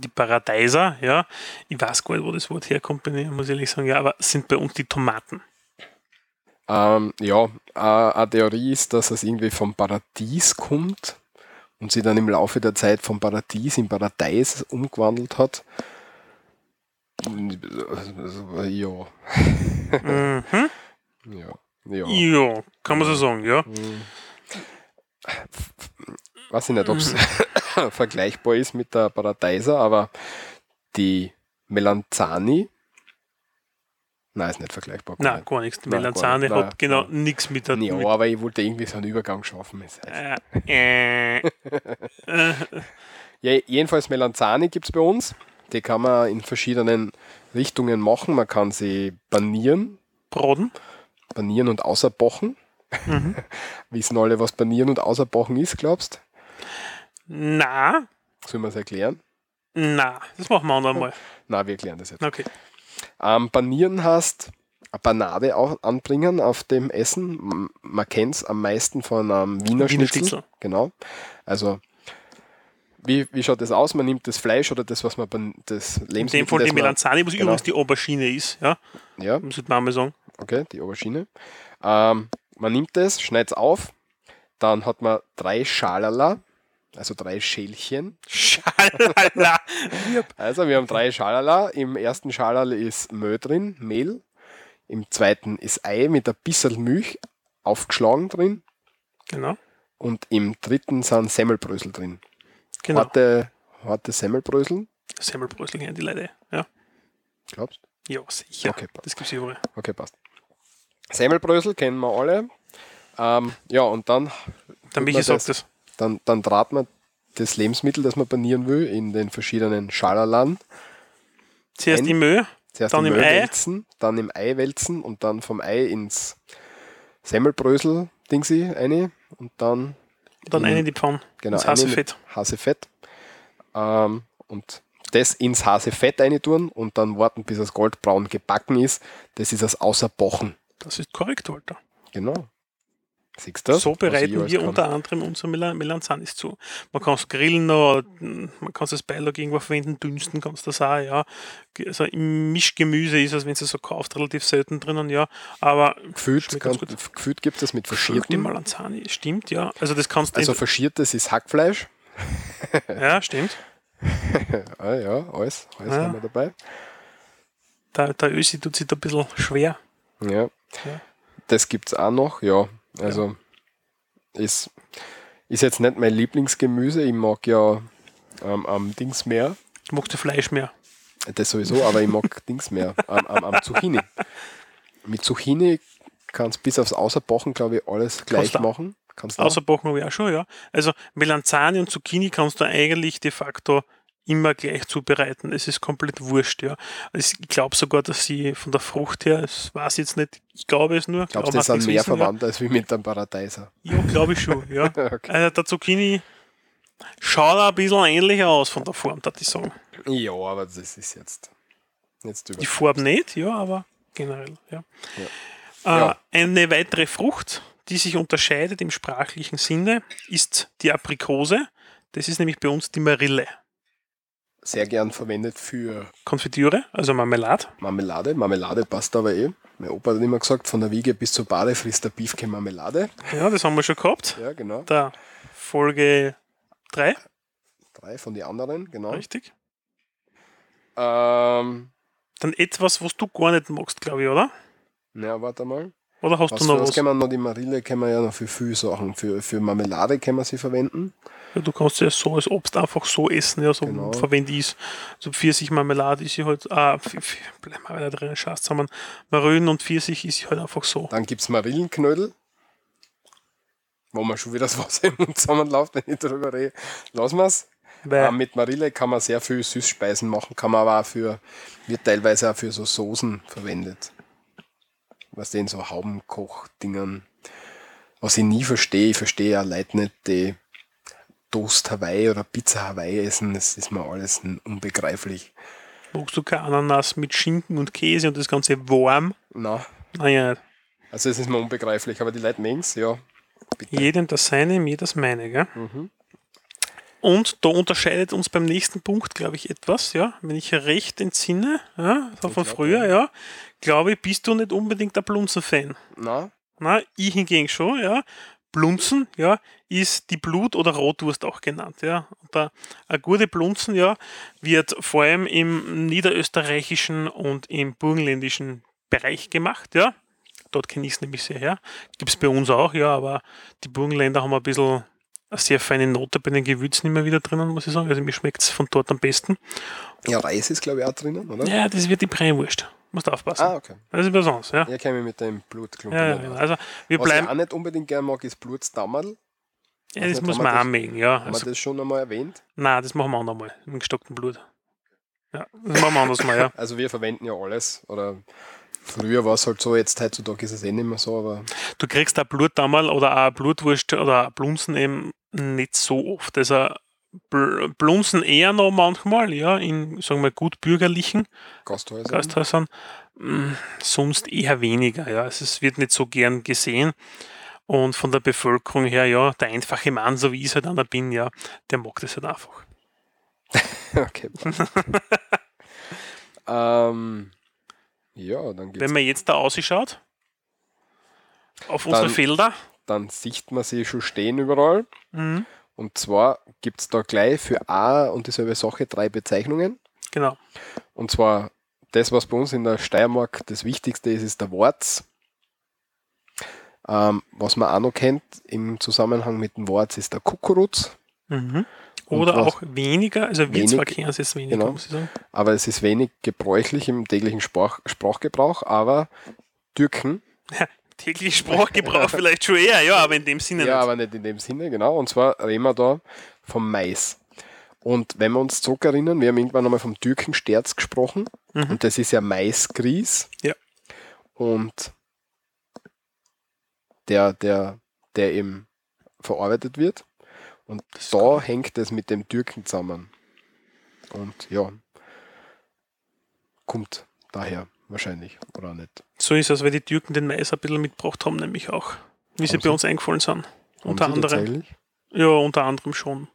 Die Paradeiser, ja. Ich weiß gar nicht, wo das Wort herkommt, ich, muss ich ehrlich sagen, ja, aber sind bei uns die Tomaten. Ähm, ja, eine Theorie ist, dass es irgendwie vom Paradies kommt und sie dann im Laufe der Zeit vom Paradies in Paradeis umgewandelt hat. Ja. Mhm. Ja. Ja. Ja, kann man so sagen, ja. Weiß ich nicht, ob es vergleichbar ist mit der Paradeiser, aber die Melanzani, nein, ist nicht vergleichbar. Nein, gar nichts. Die Melanzane hat genau Nein. nichts mit der. Ja, mit, aber ich wollte irgendwie so einen Übergang schaffen. Es heißt- äh, äh, Ja, jedenfalls Melanzani gibt es bei uns. Die kann man in verschiedenen Richtungen machen. Man kann sie panieren, Broden. panieren und außerbochen. Wissen alle, was panieren und außerbochen ist, glaubst Na, Sollen wir es erklären? na, das machen wir anderen mal. Na, wir erklären das jetzt. Okay. Ähm, panieren heißt eine Panade auch anbringen auf dem Essen. Man kennt es am meisten von einem Wiener, Wiener Schnitzel. Schnitzel. Genau. Also, wie, wie schaut das aus? Man nimmt das Fleisch oder das, was man das Lebensmittel, In dem Fall das die Melanzane, was genau. übrigens die Aubergine ist, ja, Ja, muss man mal sagen. okay, die Aubergine. Ähm, man nimmt das, schneidet es auf, dann hat man drei Schalala, also drei Schälchen. Schalala. Also wir haben drei Schalala. Im ersten Schalal ist Mehl drin, Mehl. Im zweiten ist Ei mit ein bisschen Milch aufgeschlagen drin. Genau, Und im dritten sind Semmelbrösel drin. genau. Harte, harte Semmelbrösel, Semmelbrösel kennen die Leute, ja. glaubst Ja, sicher. Okay, passt. das gibt es überall. Okay, passt. Semmelbrösel kennen wir alle. Ähm, ja, und dann, Der Michi sagt das. Dann, dann draht man das Lebensmittel, das man panieren will, in den verschiedenen Schalalan. Zuerst ein- im Öl, Zuerst Dann im Öl Ei. wälzen, dann im Ei wälzen und dann vom Ei ins Semmelbrösel Dingsi eine und dann dann Mhm. eine in die Pfanne. genau ins eine heiße mit Fett. Hasefett. Ähm, und das ins Hasefett eine tun und dann warten, bis es goldbraun gebacken ist. Das ist das Außerbochen. Das ist korrekt, Walter. Genau. Siehst du das? so bereiten wir unter anderem unsere Mel Melanzanis zu. Man kann es grillen, noch, man kann es Beilage irgendwo verwenden, dünsten kannst du das auch, ja. Also im Mischgemüse ist es, wenn es so kauft, relativ selten drinnen, ja. Aber Gefühlt, kann, gibt es mit die verschierten. Melanzani, stimmt, ja. Also das kannst du, Also verschiertes ist Hackfleisch. ja, stimmt. Ah, ja, alles, alles Ja. haben wir dabei. Der, der Ösi tut sich da ein bisschen schwer. Ja. Ja. Das gibt es auch noch, ja. Also ist, ist jetzt nicht mein Lieblingsgemüse. Ich mag ja ähm, am Dings mehr. Du magst du Fleisch mehr. Das sowieso, aber ich mag Dings mehr. Am, am, am Zucchini. Mit Zucchini kannst bis aufs Außerbochen, glaube ich, alles gleich du auch. machen. Kannst du. Außerbochen habe ich auch schon, ja. Also Melanzani und Zucchini kannst du eigentlich de facto immer gleich zubereiten. Es ist komplett wurscht, ja. Also ich glaube sogar, dass sie von der Frucht her, das weiß ich jetzt nicht, ich glaube es nur. Glaubst du, das sind mehr verwandt als wie mit dem Paradeiser? Ja, ja glaube ich schon, ja. Okay. Also der Zucchini schaut ein bisschen ähnlicher aus von der Form, würde ich sagen. Ja, aber das ist jetzt, jetzt über. Die Farbe nicht, ja, aber generell, ja. Äh, Ja. Eine weitere Frucht, die sich unterscheidet im sprachlichen Sinne, ist die Aprikose. Das ist nämlich bei uns die Marille. Sehr gern verwendet für Konfitüre, also Marmelade. Marmelade. Marmelade passt aber eh. Mein Opa hat immer gesagt, von der Wiege bis zur Bade frisst der Beefke Marmelade. Ja, das haben wir schon gehabt. Ja, genau. Da Folge 3, Drei von den anderen, genau. richtig. Ähm, Dann etwas, was du gar nicht magst, glaube ich, oder? na, warte mal. Oder hast Was, du noch was was? wir noch? Die Marille können wir ja noch für viele Sachen. Für, für Marmelade können wir sie verwenden. Ja, du kannst ja so als Obst einfach so essen, ja, so Genau. verwende ich es. So Pfirsichmarmelade ist sie halt, ah, bleiben wir wieder drin, Schatz zusammen. Marönen und Pfirsich ist sie halt einfach so. Dann gibt es Marillenknödel. Wo man schon wieder das Wasser im Mund zusammenläuft, wenn ich darüber rede. Lassen wir es. Ähm, mit Marille kann man sehr viel Süßspeisen machen, kann man aber auch für, wird teilweise auch für so Soßen verwendet. Was den so Haubenkoch-Dingern. Was ich nie verstehe, ich verstehe ja Leute nicht, die Toast Hawaii oder Pizza Hawaii essen, das ist mir alles unbegreiflich. magst du kein Ananas mit Schinken und Käse und das Ganze warm? Na, Naja, also es ist mir unbegreiflich, aber die Leute mögen ja. Bitte. jedem das seine, mir das meine, gell? Mhm. Und da unterscheidet uns beim nächsten Punkt, glaube ich, etwas, ja. Wenn ich recht entsinne, ja, so von früher, ja, glaube ich, bist du nicht unbedingt ein Blunzen-Fan. Na, Na, ich hingegen schon, ja. Blunzen, ja, ist die Blut- oder Rotwurst auch genannt, ja. Und da, eine gute Blunzen, ja, wird vor allem im niederösterreichischen und im burgenländischen Bereich gemacht, ja. Dort kenne ich es nämlich sehr her. Gibt es bei uns auch, ja, aber die Burgenländer haben ein bisschen eine sehr feine Note bei den Gewürzen immer wieder drinnen, muss ich sagen. Also mir schmeckt es von dort am besten. ja, Reis ist, glaube ich, auch drinnen, oder? Ja, das wird die Brennwurst. Musst aufpassen. Ah, okay. Das ist was anderes, ja. Ja, käme mit dem Blutklumpen. Ja, ja, genau. Also wir Was ich bleiben. auch nicht unbedingt gerne mag, ist Blutsdammerl. Ja, weiß das muss man wir mögen, ja. Haben wir Also, das schon einmal erwähnt? nein, das machen wir auch nochmal. Mit gestocktem Blut. Ja, das machen wir anders mal, ja. Also wir verwenden ja alles. Oder früher war es halt so, jetzt heutzutage ist es eh nicht mehr so, aber Du kriegst auch Blutdammerl oder auch Blutwurst oder Blunzen eben nicht so oft. Also Bl- Blunzen eher noch manchmal, ja, in, sagen wir, gut bürgerlichen Gasthäuser. Gasthäusern. Mm, Sonst eher weniger, ja. Also es wird nicht so gern gesehen. Und von der Bevölkerung her, ja, der einfache Mann, so wie ich es halt einer bin, ja, der mag das halt einfach. okay. ähm, ja, dann Wenn man jetzt da ausschaut, auf unsere Dann- Felder, dann sieht man sie schon stehen überall. mhm. Und zwar gibt es da gleich für A und dieselbe Sache drei Bezeichnungen. genau, Und zwar das, was bei uns in der Steiermark das Wichtigste ist, ist der Worts. Ähm, was man auch noch kennt im Zusammenhang mit dem Worts ist der Kukuruz. mhm. Oder auch weniger, also wir Wenig- zwar kennen es jetzt weniger, genau. muss ich sagen. Aber es ist wenig gebräuchlich im täglichen Sprach Sprachgebrauch. Aber Türken, Täglich Sprachgebrauch vielleicht schon eher, ja, aber in dem Sinne ja, nicht. aber nicht in dem Sinne, genau. Und zwar reden wir da vom Mais. Und wenn wir uns zurückerinnern, wir haben irgendwann einmal vom Türkensterz gesprochen. Mhm. Und das ist ja Maisgrieß. Ja. Und der, der, der eben verarbeitet wird. Und da hängt es mit dem Türken zusammen. Und ja, kommt daher wahrscheinlich, oder nicht. So ist es, weil die Türken den Mais ein bisschen mitgebracht haben, nämlich auch. Wie sie Haben bei sie? uns eingefallen sind. Unter anderem. Ja, unter anderem schon.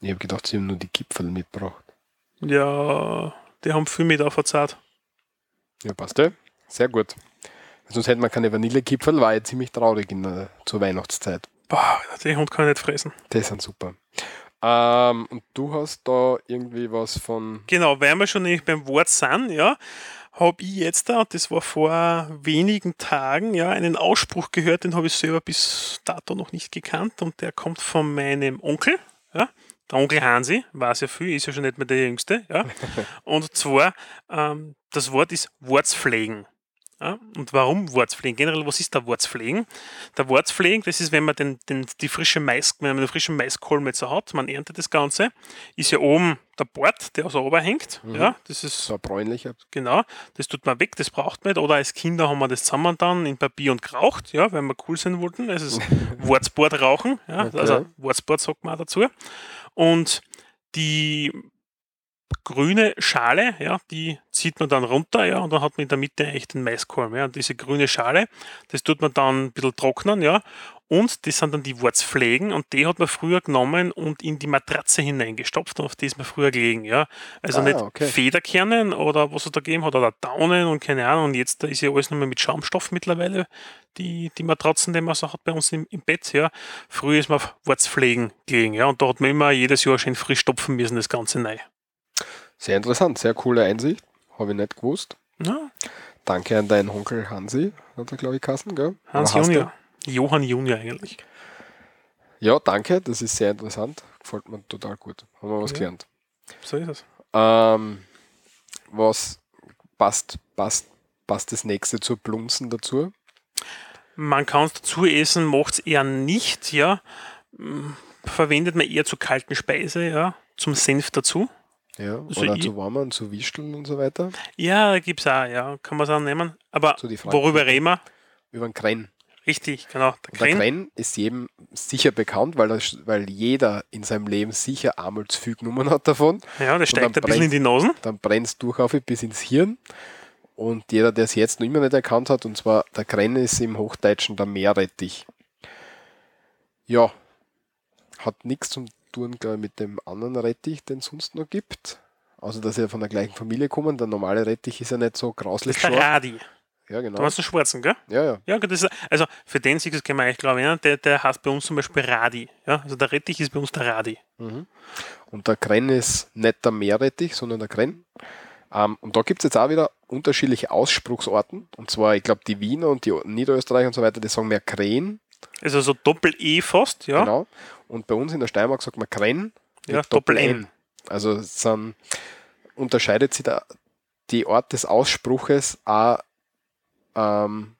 Ich habe gedacht, sie haben nur die Gipfel mitgebracht. Ja, die haben viel mit aufgezahlt. Ja, passt ja. Sehr gut. Sonst hätte man keine Vanillekipferl, war ja ziemlich traurig in der, zur Weihnachtszeit. Boah, den Hund kann ich nicht fressen. Die sind super. Ähm, und du hast da irgendwie was von. Genau, weil wir schon nämlich beim Wort sind, ja, habe ich jetzt da, und das war vor wenigen Tagen, ja, einen Ausspruch gehört, den habe ich selber bis dato noch nicht gekannt und der kommt von meinem Onkel, ja, der Onkel Hansi, weiß ja viel, ist ja schon nicht mehr der Jüngste, ja, und zwar, ähm, das Wort ist Wortspflegen. Ja, und warum Wortspflegen? Generell, was ist der Wortspflegen? Der Wortspflegen, das ist, wenn man den, den, die frische Mais, wenn man den frischen Maiskolben jetzt hat, man erntet das Ganze, ist ja oben der Bord, der so oben hängt. Ja, das ist So ein bräunlicher. genau, das tut man weg, das braucht man nicht. Oder als Kinder haben wir das zusammen dann in Papier und geraucht, ja, weil wir cool sein wollten. Es ist Wortsport rauchen, ja, Okay. also Wortsport sagt man auch dazu. Und die grüne Schale, ja, die zieht man dann runter, ja, und dann hat man in der Mitte echt den Maiskolben, ja, und diese grüne Schale, das tut man dann ein bisschen trocknen, ja, und das sind dann die Wurzpflegen und die hat man früher genommen und in die Matratze hineingestopft und auf die ist man früher gelegen, ja. Also Ah, nicht okay. Federkernen oder was es da gegeben hat oder Daunen und keine Ahnung und jetzt da ist ja alles nochmal mit Schaumstoff mittlerweile, die, die Matratzen, die man so hat bei uns im, im Bett, ja. Früher ist man auf Wurzpflegen gelegen, ja, und da hat man immer jedes Jahr schön frisch stopfen müssen, das Ganze neu. Sehr interessant, sehr coole Einsicht. Habe ich nicht gewusst. Ja, Danke an deinen Onkel Hansi, hat er, glaube ich, Kassen, gell? Hans Junior. Johann Junior eigentlich. Ja, danke, das ist sehr interessant. Gefällt mir total gut. Haben wir was Ja. gelernt. So ist es. Ähm, was passt, passt, passt das nächste zur Blunzen dazu? Man kann es dazu essen, macht es eher nicht, ja. Mm, Verwendet man eher zur kalten Speise, ja. Zum Senf dazu. Ja, Also oder ich- zu warmen, zu wischeln und so weiter. Ja, gibt es auch, ja. Kann man es auch nehmen. Aber So worüber reden wir? Über den Kren. Richtig, genau. Der Und der Kren. Ist jedem sicher bekannt, weil, das, weil jeder in seinem Leben sicher einmal zu viel genommen hat davon. Ja, der steigt ein bisschen in die Nasen. Dann brennt es durchauf bis ins Hirn. Und jeder, der es jetzt noch immer nicht erkannt hat, und zwar der Kren ist im Hochdeutschen der Meerrettich. Ja, hat nichts zum tun, glaube ich, mit dem anderen Rettich, den es sonst noch gibt. Also, dass sie von der gleichen Familie kommen. Der normale Rettich ist ja nicht so grauslich Der scharf. Radi. Ja, Du genau. hast den schwarzen, gell? Ja, ja. Ja, das ist, also für den sich das können wir eigentlich glaube ich, der, der heißt bei uns zum Beispiel Radi. Ja? Also der Rettich ist bei uns der Radi. Und der Krenn ist nicht der Meerrettich, sondern der Krenn. Ähm, und da gibt es jetzt auch wieder unterschiedliche Ausspruchsorten. Und zwar, ich glaube, die Wiener und die Niederösterreicher und so weiter, die sagen mehr Krähen. Also so Doppel-E fast, ja. Genau. Und bei uns in der Steiermark sagt man Krenn Ja, Doppel-N. Also es unterscheidet sich da die Art des Ausspruches auch ähm,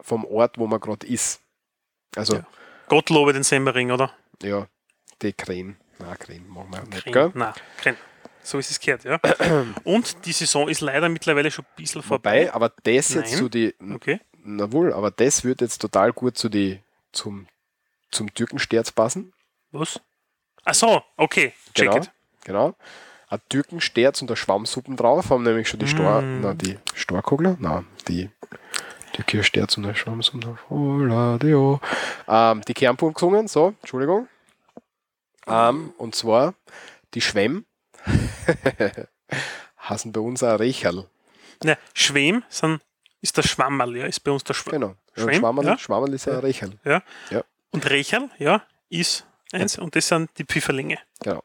vom Ort, wo man gerade ist. Also, Ja. Gottlobe den Semmering, oder? ja, die Krähen. Nein, Krähen machen wir nicht, gell? Nein, Kren. So ist es gehört, ja. Und die Saison ist leider mittlerweile schon ein bisschen Vorbei, vorbei. aber das jetzt Nein. zu die, Okay. na wohl, aber das wird jetzt total gut zu die, zum, zum Türkensterz passen. Was? Ach so, okay. Check Genau. it. Genau. Ein Türkensterz und ein Schwammsuppen drauf, haben nämlich schon die Stor, Mm. na, die Storkogler, nein, die Türkischersterz und ein Schwammsuppen drauf. Hola, Dio. Ähm, die Kernpunkt gesungen, so, Entschuldigung. Ähm, und zwar die Schwemm hassen bei uns ein Recherl. Ne, Schwem sind, ist der Schwammerl, ja, ist bei uns der Schwammerl. Genau. Ja, Schwemm, Schwammerl, ja. Schwammerl ist ein Recherl. Ja. Ja. Und Recherl, ja, ist eins. Und das sind die Pfifferlinge. Genau.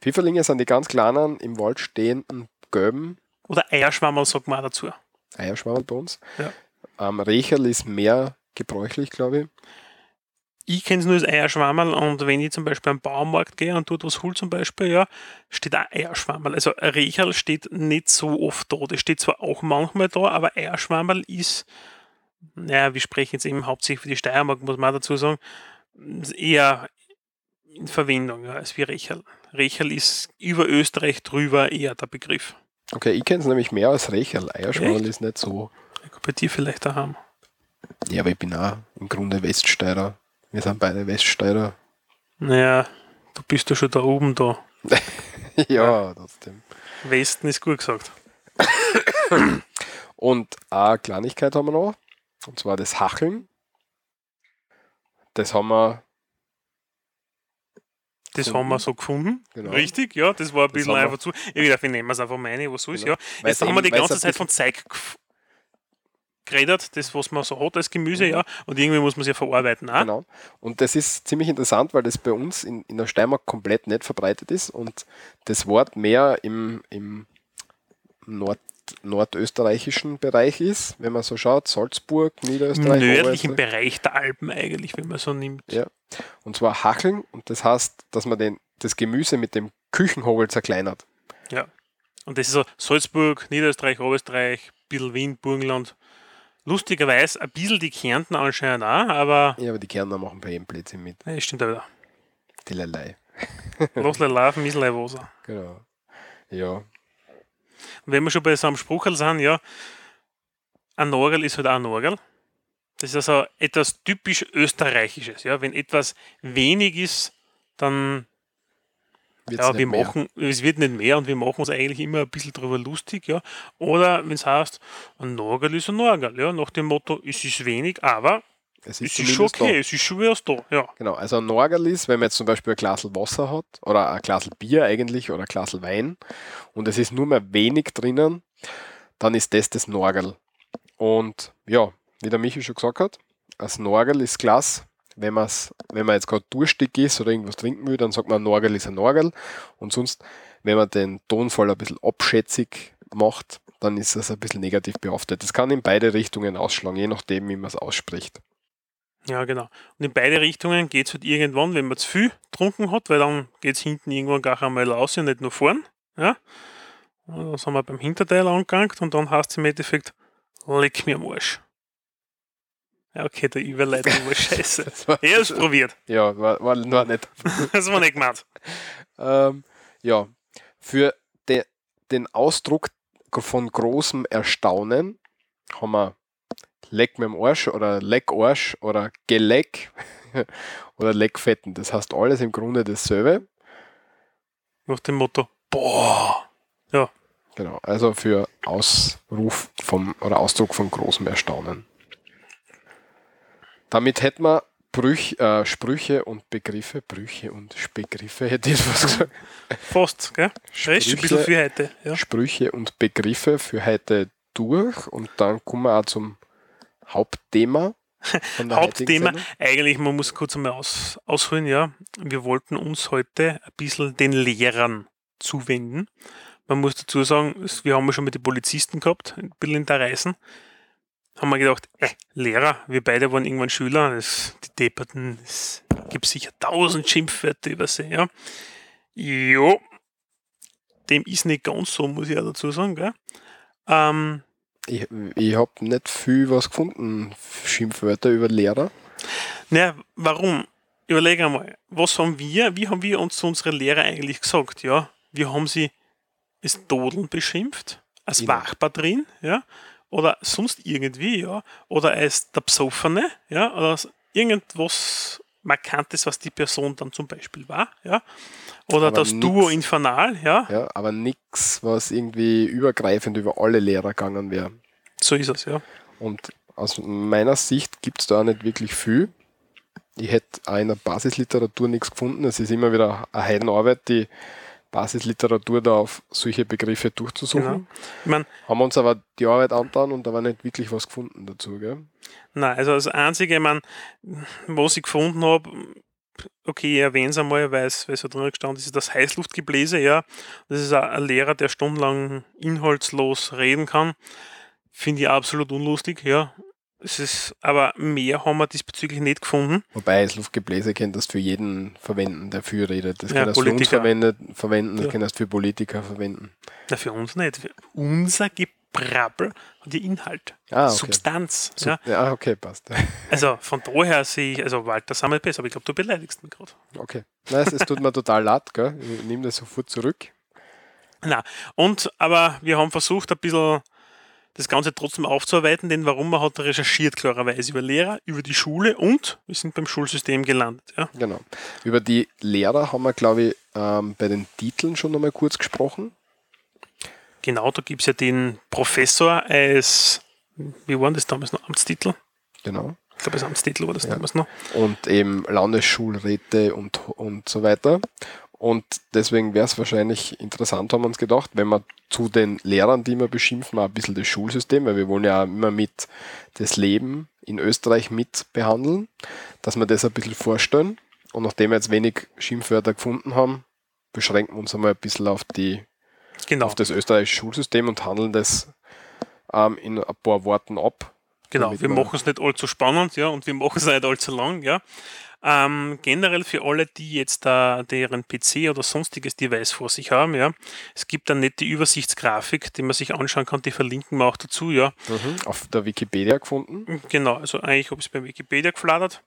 Pfifferlinge sind die ganz kleinen, im Wald stehenden, gelben Oder Eierschwammerl sagt man auch dazu. Eierschwammerl bei uns. Ja. Ähm, Recherl ist mehr gebräuchlich, glaube ich. Ich kenne es nur als Eierschwammerl und wenn ich zum Beispiel am Baumarkt gehe und dort was hol zum Beispiel, ja, steht auch Eierschwammerl. Also Recherl steht nicht so oft da. Das steht zwar auch manchmal da, aber Eierschwammerl ist, naja, wir sprechen jetzt eben hauptsächlich für die Steiermark, muss man dazu sagen, eher in Verwendung ja, als wie Recherl. Recherl ist über Österreich drüber eher der Begriff. Okay, ich kenne es nämlich mehr als Recherl. Eierschwammerl Echt? ist nicht so. Bei dir vielleicht daheim. Ja, aber ich bin auch im Grunde Weststeirer. Wir sind beide Weststeirer. Naja, du bist ja schon da oben da. ja, trotzdem. Westen ist gut gesagt. Und eine Kleinigkeit haben wir noch. Und zwar das Hacheln. Das haben wir. Das Gefunden. haben wir so gefunden. Genau. Richtig, ja, das war ein Das bisschen wir- einfach zu. Ich dachte, ich nehme es einfach meine, was soll's, Genau. ja. Jetzt haben wir die ganze Zeit von gef- geredet, das, was man so hat als Gemüse, ja. Und irgendwie muss man es ja verarbeiten auch. Mhm. Genau. Und das ist ziemlich interessant, weil das bei uns in, in der Steiermark komplett nicht verbreitet ist und das Wort mehr im, im Nord, nordösterreichischen Bereich ist, wenn man so schaut, Salzburg, Im Niederösterreich. nördlichen Oberösterreich. Bereich der Alpen eigentlich, wenn man so nimmt. Ja. Und zwar Hacheln und das heißt, dass man den, das Gemüse mit dem Küchenhobel zerkleinert. Ja. Und das ist so Salzburg, Niederösterreich, Oberösterreich, bisschen Wien, Burgenland. Lustigerweise ein bisschen die Kärnten anscheinend auch, aber Ja, aber die Kärntner machen bei jedem Blödsinn mit. ja, stimmt wieder. Die Lelei. Losle laufen, Mislei. Genau. Ja. Und wenn wir schon bei so einem Spruch sind, ja, ein Norgel ist halt auch ein Norgel. Das ist also etwas typisch Österreichisches. Ja. Wenn etwas wenig ist, dann Wird's ja, wir mehr. machen, es wird nicht mehr und wir machen uns eigentlich immer ein bisschen drüber lustig, ja. Oder wenn es heißt, ein Norgel ist ein Norgel, ja, nach dem Motto, es ist wenig, aber Es es ist schon zumindest da. okay, es ist schon was da, ja. Genau, also ein Norgerl ist, wenn man jetzt zum Beispiel ein Glas Wasser hat oder ein Glas Bier eigentlich oder ein Glas Wein und es ist nur mehr wenig drinnen, dann ist das das Norgerl. Und ja, wie der Michi schon gesagt hat, das Norgerl ist Glas. Wenn, man's, wenn man jetzt gerade durstig ist oder irgendwas trinken will, dann sagt man, ein Norgerl ist ein Norgerl. Und sonst, wenn man den Tonfall ein bisschen abschätzig macht, dann ist das ein bisschen negativ behaftet. Das kann in beide Richtungen ausschlagen, je nachdem, wie man es ausspricht. Ja, genau. Und in beide Richtungen geht es halt irgendwann, wenn man zu viel getrunken hat, weil dann geht es hinten irgendwann gar einmal raus und nicht nur vorn. Ja? Und dann sind wir beim Hinterteil angegangen und dann heißt es im Endeffekt, leck mir am Arsch. Ja, okay, der Überleitung war scheiße. War, Er ist probiert. ja, war, war nur nicht Das war nicht gemeint. Ähm, ja, für de, den Ausdruck von großem Erstaunen haben wir Leck mit dem Arsch oder Leck Arsch oder Geleck oder Leckfetten. Das heißt alles im Grunde dasselbe. Nach dem Motto, boah. Ja, Genau, also für Ausruf vom oder Ausdruck von großem Erstaunen. Damit hätten wir Sprüch, äh, Sprüche und Begriffe, Brüche und Begriffe hätte ich was gesagt. Fast, gell? Schon ein bisschen Sprüche. viel heute. Ja. Sprüche und Begriffe für heute durch und dann kommen wir auch zum Hauptthema. Hauptthema, eigentlich, man muss kurz einmal aus, ausholen, ja. Wir wollten uns heute ein bisschen den Lehrern zuwenden. Man muss dazu sagen, wir haben ja schon mit den Polizisten gehabt, ein bisschen in der Reisen. Haben wir gedacht, äh, Lehrer, wir beide waren irgendwann Schüler, das, die Depperten, es gibt sicher tausend Schimpfwörter über sie, ja. Jo, dem ist nicht ganz so, muss ich auch dazu sagen, gell. Ähm, Ich, ich habe nicht viel was gefunden, Schimpfwörter über Lehrer. Naja, warum? Überleg einmal, was haben wir, wie haben wir uns zu unseren Lehrer eigentlich gesagt, ja? Wir haben sie als Dodeln beschimpft, als Genau. Ja? Oder sonst irgendwie, ja? Oder als der Psoffene, ja? Oder irgendwas Markantes, was die Person dann zum Beispiel war, ja? Oder Aber das nix. Duo Infernal, ja? Ja, aber nichts, was irgendwie übergreifend über alle Lehrer gegangen wäre. So ist es, ja. Und aus meiner Sicht gibt es da auch nicht wirklich viel. Ich hätte auch in der Basisliteratur nichts gefunden. Es ist immer wieder eine Heidenarbeit, die Basisliteratur da auf solche Begriffe durchzusuchen. Genau. Ich meine, Haben wir uns aber die Arbeit angetan und da war nicht wirklich was gefunden dazu. Gell? Nein, also das Einzige, ich mein, was ich gefunden habe, okay, ich erwähne es einmal, weil es, so drin gestanden ist, ist das Heißluftgebläse, ja. Das ist ein Lehrer, der stundenlang inhaltslos reden kann. Finde ich absolut unlustig, ja. Es ist, aber mehr haben wir diesbezüglich nicht gefunden. Wobei das Luftgebläse kennt das für jeden verwenden, der viel redet. Das Ja, kann das für uns Politiker. verwendet, verwenden, das Ja. kann das für Politiker verwenden. Na, für uns nicht. Für unser Gebrabbel hat ja Inhalt. Ah, okay. Substanz. So, Ja. ja, okay, passt. Also von daher sehe ich, also Walter wir besser, aber ich glaube, du beleidigst mich gerade. Okay. Nein, es, es tut mir total leid, gell? Ich nehme das sofort zurück. Na, und aber wir haben versucht, ein bisschen das Ganze trotzdem aufzuarbeiten, denn warum man hat recherchiert klarerweise über Lehrer, über die Schule und wir sind beim Schulsystem gelandet. Ja. Genau. Über die Lehrer haben wir, glaube ich, ähm, bei den Titeln schon nochmal kurz gesprochen. Genau, da gibt es ja den Professor als, wie war das damals noch, Amtstitel? Genau. Ich glaube, als Amtstitel war das Ja. damals noch. Und eben Landesschulräte und, und so weiter. Und deswegen wäre es wahrscheinlich interessant, haben wir uns gedacht, wenn wir zu den Lehrern, die wir beschimpfen, auch ein bisschen das Schulsystem, weil wir wollen ja immer mit das Leben in Österreich mit behandeln, dass wir das ein bisschen vorstellen. Und nachdem wir jetzt wenig Schimpfwörter gefunden haben, beschränken wir uns einmal ein bisschen auf die Genau, auf das österreichische Schulsystem und handeln das ähm, in ein paar Worten ab. genau. wir- machen es nicht allzu spannend, ja, und wir machen es nicht allzu lang, ja. Ähm, generell für alle, die jetzt da deren PC oder sonstiges Device vor sich haben, ja, es gibt eine nette Übersichtsgrafik, die man sich anschauen kann, die verlinken wir auch dazu, ja. Auf der Wikipedia gefunden. Genau, also eigentlich habe ich es bei Wikipedia gefladert.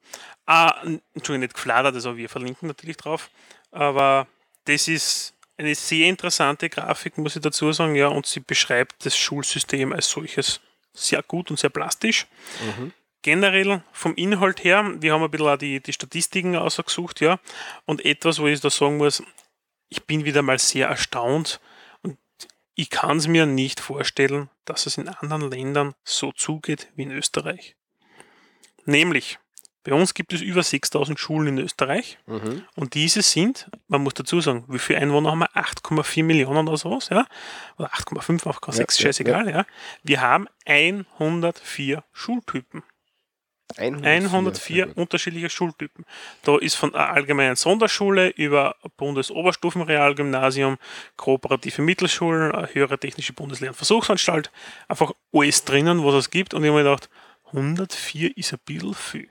Ah, Entschuldigung, nicht gefladert, also wir verlinken natürlich drauf. Aber das ist eine sehr interessante Grafik, muss ich dazu sagen, ja, und sie beschreibt das Schulsystem als solches sehr gut und sehr plastisch. Generell vom Inhalt her, wir haben ein bisschen auch die, die Statistiken ausgesucht, ja, und etwas, wo ich da sagen muss, ich bin wieder mal sehr erstaunt und ich kann es mir nicht vorstellen, dass es in anderen Ländern so zugeht wie in Österreich. Nämlich, bei uns gibt es über 6000 Schulen in Österreich Mhm. und diese sind, man muss dazu sagen, wie viele Einwohner haben wir? 8,4 Millionen oder sowas, ja? Oder 8,5, 8,6, Ja, scheißegal, ja. Wir haben 104 Schultypen. 104 unterschiedliche Schultypen. Da ist von einer allgemeinen Sonderschule über Bundesoberstufenrealgymnasium, kooperative Mittelschulen, höhere technische Bundeslehre- und Versuchsanstalt, einfach alles drinnen, was es gibt. Und ich habe mir gedacht, 104 ist ein bisschen viel.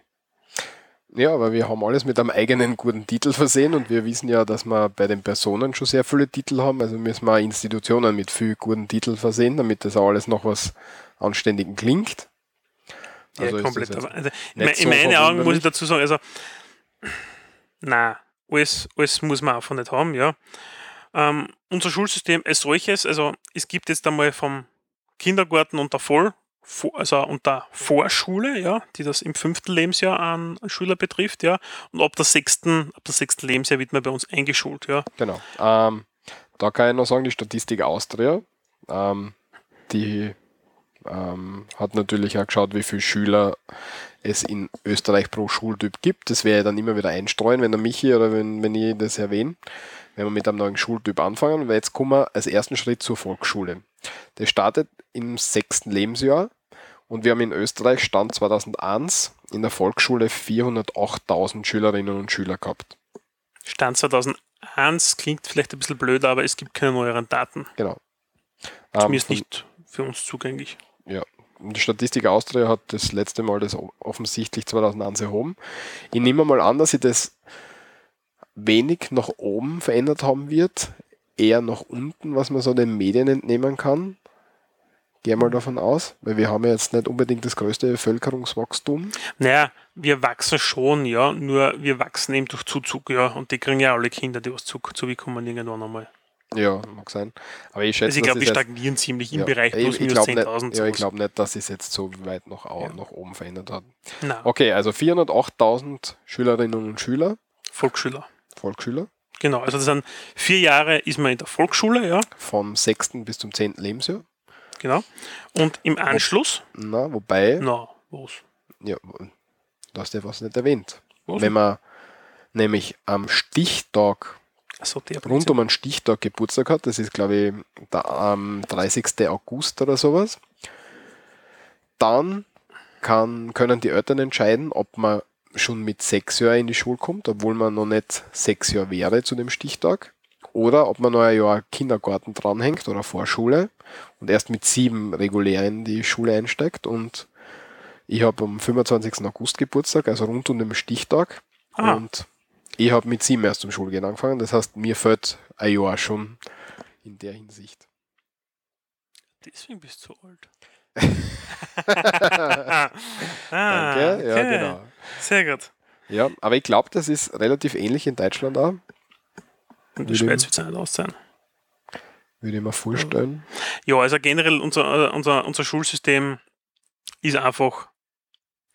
Ja, aber wir haben alles mit einem eigenen guten Titel versehen und wir wissen ja, dass wir bei den Personen schon sehr viele Titel haben. Also müssen wir Institutionen mit viel guten Titeln versehen, damit das auch alles noch was Anständigen klingt. Also ja, komplett. also, in so in meinen Augen muss ich dazu sagen, also, na, alles, alles muss man einfach nicht haben, ja. Ähm, unser Schulsystem als solches, also es gibt jetzt einmal vom Kindergarten und der Voll, also und der Vorschule, ja, die das im fünften Lebensjahr an, an Schüler betrifft, ja, und ab der sechsten, ab der sechsten Lebensjahr wird man bei uns eingeschult, ja. Genau. Ähm, da kann ich noch sagen, die Statistik Austria, ähm, die Ähm, hat natürlich auch geschaut, wie viele Schüler es in Österreich pro Schultyp gibt. Das werde ich dann immer wieder einstreuen, wenn der Michi oder wenn, wenn ich das erwähne, wenn wir mit einem neuen Schultyp anfangen. Weil jetzt kommen wir als ersten Schritt zur Volksschule. Das startet im sechsten Lebensjahr und wir haben in Österreich Stand 2001 in der Volksschule 408.000 Schülerinnen und Schüler gehabt. Stand 2001 klingt vielleicht ein bisschen blöd, aber es gibt keine neueren Daten. Genau. Zumindest Ähm, nicht für uns zugänglich. Die Statistik Austria hat das letzte Mal das offensichtlich 2001 erhoben. Ich nehme mal an, dass sich das wenig nach oben verändert haben wird, eher nach unten, was man so den Medien entnehmen kann. Gehe mal davon aus, weil wir haben ja jetzt nicht unbedingt das größte Bevölkerungswachstum. Naja, wir wachsen schon, ja, nur wir wachsen eben durch Zuzug, ja, und die kriegen ja alle Kinder, die was zu, zubekommen irgendwann einmal. Ja, mag sein. Aber ich schätze, Also ich glaube, die stagnieren ziemlich im ja, Bereich ich- plus ich minus glaub 10.000. Nicht, ja, ich glaube nicht, dass es jetzt so weit nach, Ja. nach oben verändert hat. Nein, Okay, also 408.000 Schülerinnen und Schüler, Volksschüler. Volksschüler, Genau, also das sind vier Jahre ist man in der Volksschule, ja, vom 6. bis zum 10. Lebensjahr. genau. Und im Anschluss, Na, wobei, na, was? ja, du hast ja was nicht erwähnt. Was? Wenn man nämlich am Stichtag, Der rund um einen Stichtag Geburtstag hat, das ist glaube ich der am 30. August oder sowas, dann kann, können die Eltern entscheiden, ob man schon mit sechs Jahren in die Schule kommt, obwohl man noch nicht sechs Jahre wäre zu dem Stichtag, oder ob man noch ein Jahr Kindergarten dranhängt oder Vorschule und erst mit sieben regulär in die Schule einsteigt. Und ich habe am 25. August Geburtstag, also rund um den Stichtag. Ah. Und ich habe mit sieben erst zum Schulgehen angefangen. Das heißt, mir fällt ein Jahr schon in der Hinsicht. Deswegen bist du alt. Danke. ah, Ja, okay. genau. Sehr gut. Ja, aber ich glaube, das ist relativ ähnlich in Deutschland auch. Und die Schweiz wird es nicht aus sein. Würde ich mir vorstellen. Ja, also generell unser, äh, unser, unser Schulsystem ist einfach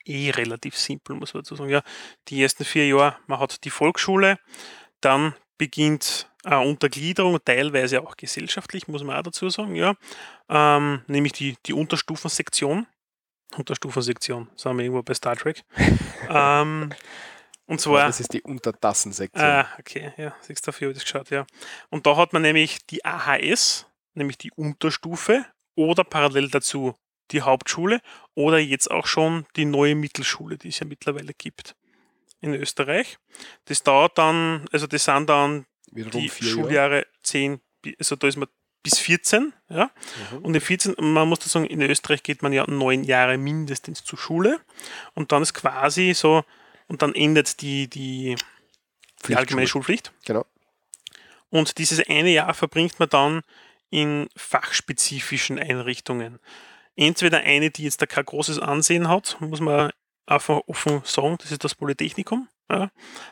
eh relativ simpel, muss man dazu sagen. Ja, die ersten vier Jahre, man hat die Volksschule, dann beginnt eine Untergliederung, teilweise auch gesellschaftlich, muss man auch dazu sagen, ja. Ähm, nämlich die, die Unterstufensektion. Unterstufensektion, sagen wir irgendwo bei Star Trek. ähm, und zwar. das ist die Untertassensektion. Ah, okay, ja, siehst du, dafür habe ich das geschaut, ja. Und da hat man nämlich die AHS, nämlich die Unterstufe, oder parallel dazu die Hauptschule oder jetzt auch schon die neue Mittelschule, die es ja mittlerweile gibt in Österreich. Das dauert dann, also das sind dann Wiederum die Jahre. Schuljahre 10, bi- also da ist man bis 14, ja. Mhm. Und in 14, man muss dazu sagen, in Österreich geht man ja neun Jahre mindestens zur Schule und dann ist quasi so, und dann endet die, die, die allgemeine Schulpflicht. Genau. Und dieses eine Jahr verbringt man dann in fachspezifischen Einrichtungen. Entweder eine, die jetzt da kein großes Ansehen hat, muss man einfach offen sagen, das ist das Polytechnikum. Ja.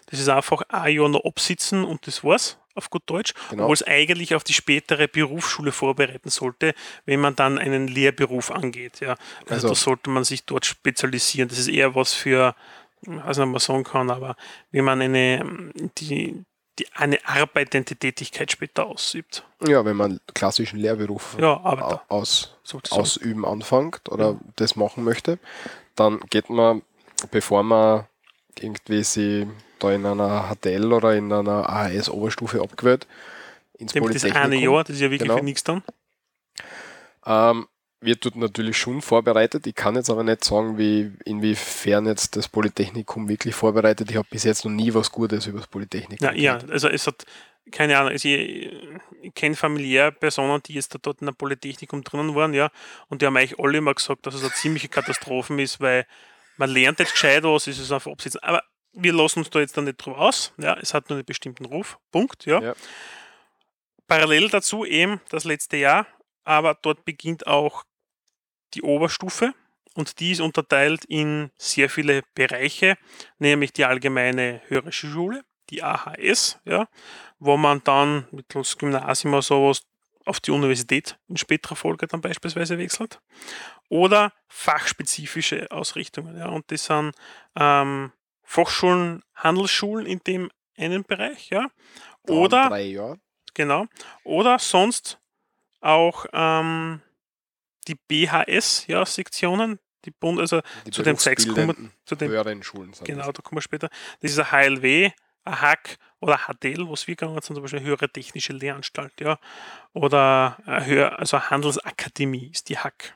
Das ist einfach ein Jahr noch absitzen und das war's, auf gut Deutsch. Genau. Obwohl es eigentlich auf die spätere Berufsschule vorbereiten sollte, wenn man dann einen Lehrberuf angeht. Ja. Also, Also- da sollte man sich dort spezialisieren. Das ist eher was für, ich weiß nicht, ob man sagen kann, aber wenn man eine, die, die, eine arbeitende Tätigkeit später ausübt. Ja, wenn man klassischen Lehrberuf Ja, aus, ausüben anfängt oder das machen möchte, dann geht man, bevor man irgendwie sie da in einer HTL oder in einer AHS-Oberstufe abgewählt, ins Nämlich das eine Jahr, das ist ja wirklich Genau. für nichts dann. Ähm, wird dort natürlich schon vorbereitet. Ich kann jetzt aber nicht sagen, wie, inwiefern jetzt das Polytechnikum wirklich vorbereitet. Ich habe bis jetzt noch nie was Gutes über das Polytechnikum Ja, ja, also es hat, keine Ahnung, also ich, ich kenne familiär Personen, die jetzt da dort in der Polytechnikum drinnen waren, ja, und die haben eigentlich alle immer gesagt, dass es eine ziemliche Katastrophe ist, weil man lernt jetzt gescheit was, es ist einfach absitzen. Aber wir lassen uns da jetzt dann nicht drüber aus, ja, es hat nur einen bestimmten Ruf, Punkt, ja. Ja. Parallel dazu eben das letzte Jahr, aber dort beginnt auch die Oberstufe und die ist unterteilt in sehr viele Bereiche, nämlich die allgemeine höhere Schule, die AHS, ja, wo man dann mittels Gymnasium oder sowas auf die Universität in späterer Folge dann beispielsweise wechselt. Oder fachspezifische Ausrichtungen. Ja, und das sind ähm, Fachschulen, Handelsschulen in dem einen Bereich, ja. Oder drei Jahre. Genau. Oder sonst auch ähm, die BHS-Sektionen, die Bund, also Die zu dem Zeugs kommen, berufsbildenden zu dem, höheren Schulen sind genau, das. da kommen wir später. Das ist ein HLW, ein HAC oder HTL, was wir gegangen sind, zum Beispiel eine höhere technische Lehranstalt, ja. Oder eine höher, also eine Handelsakademie ist die HAC.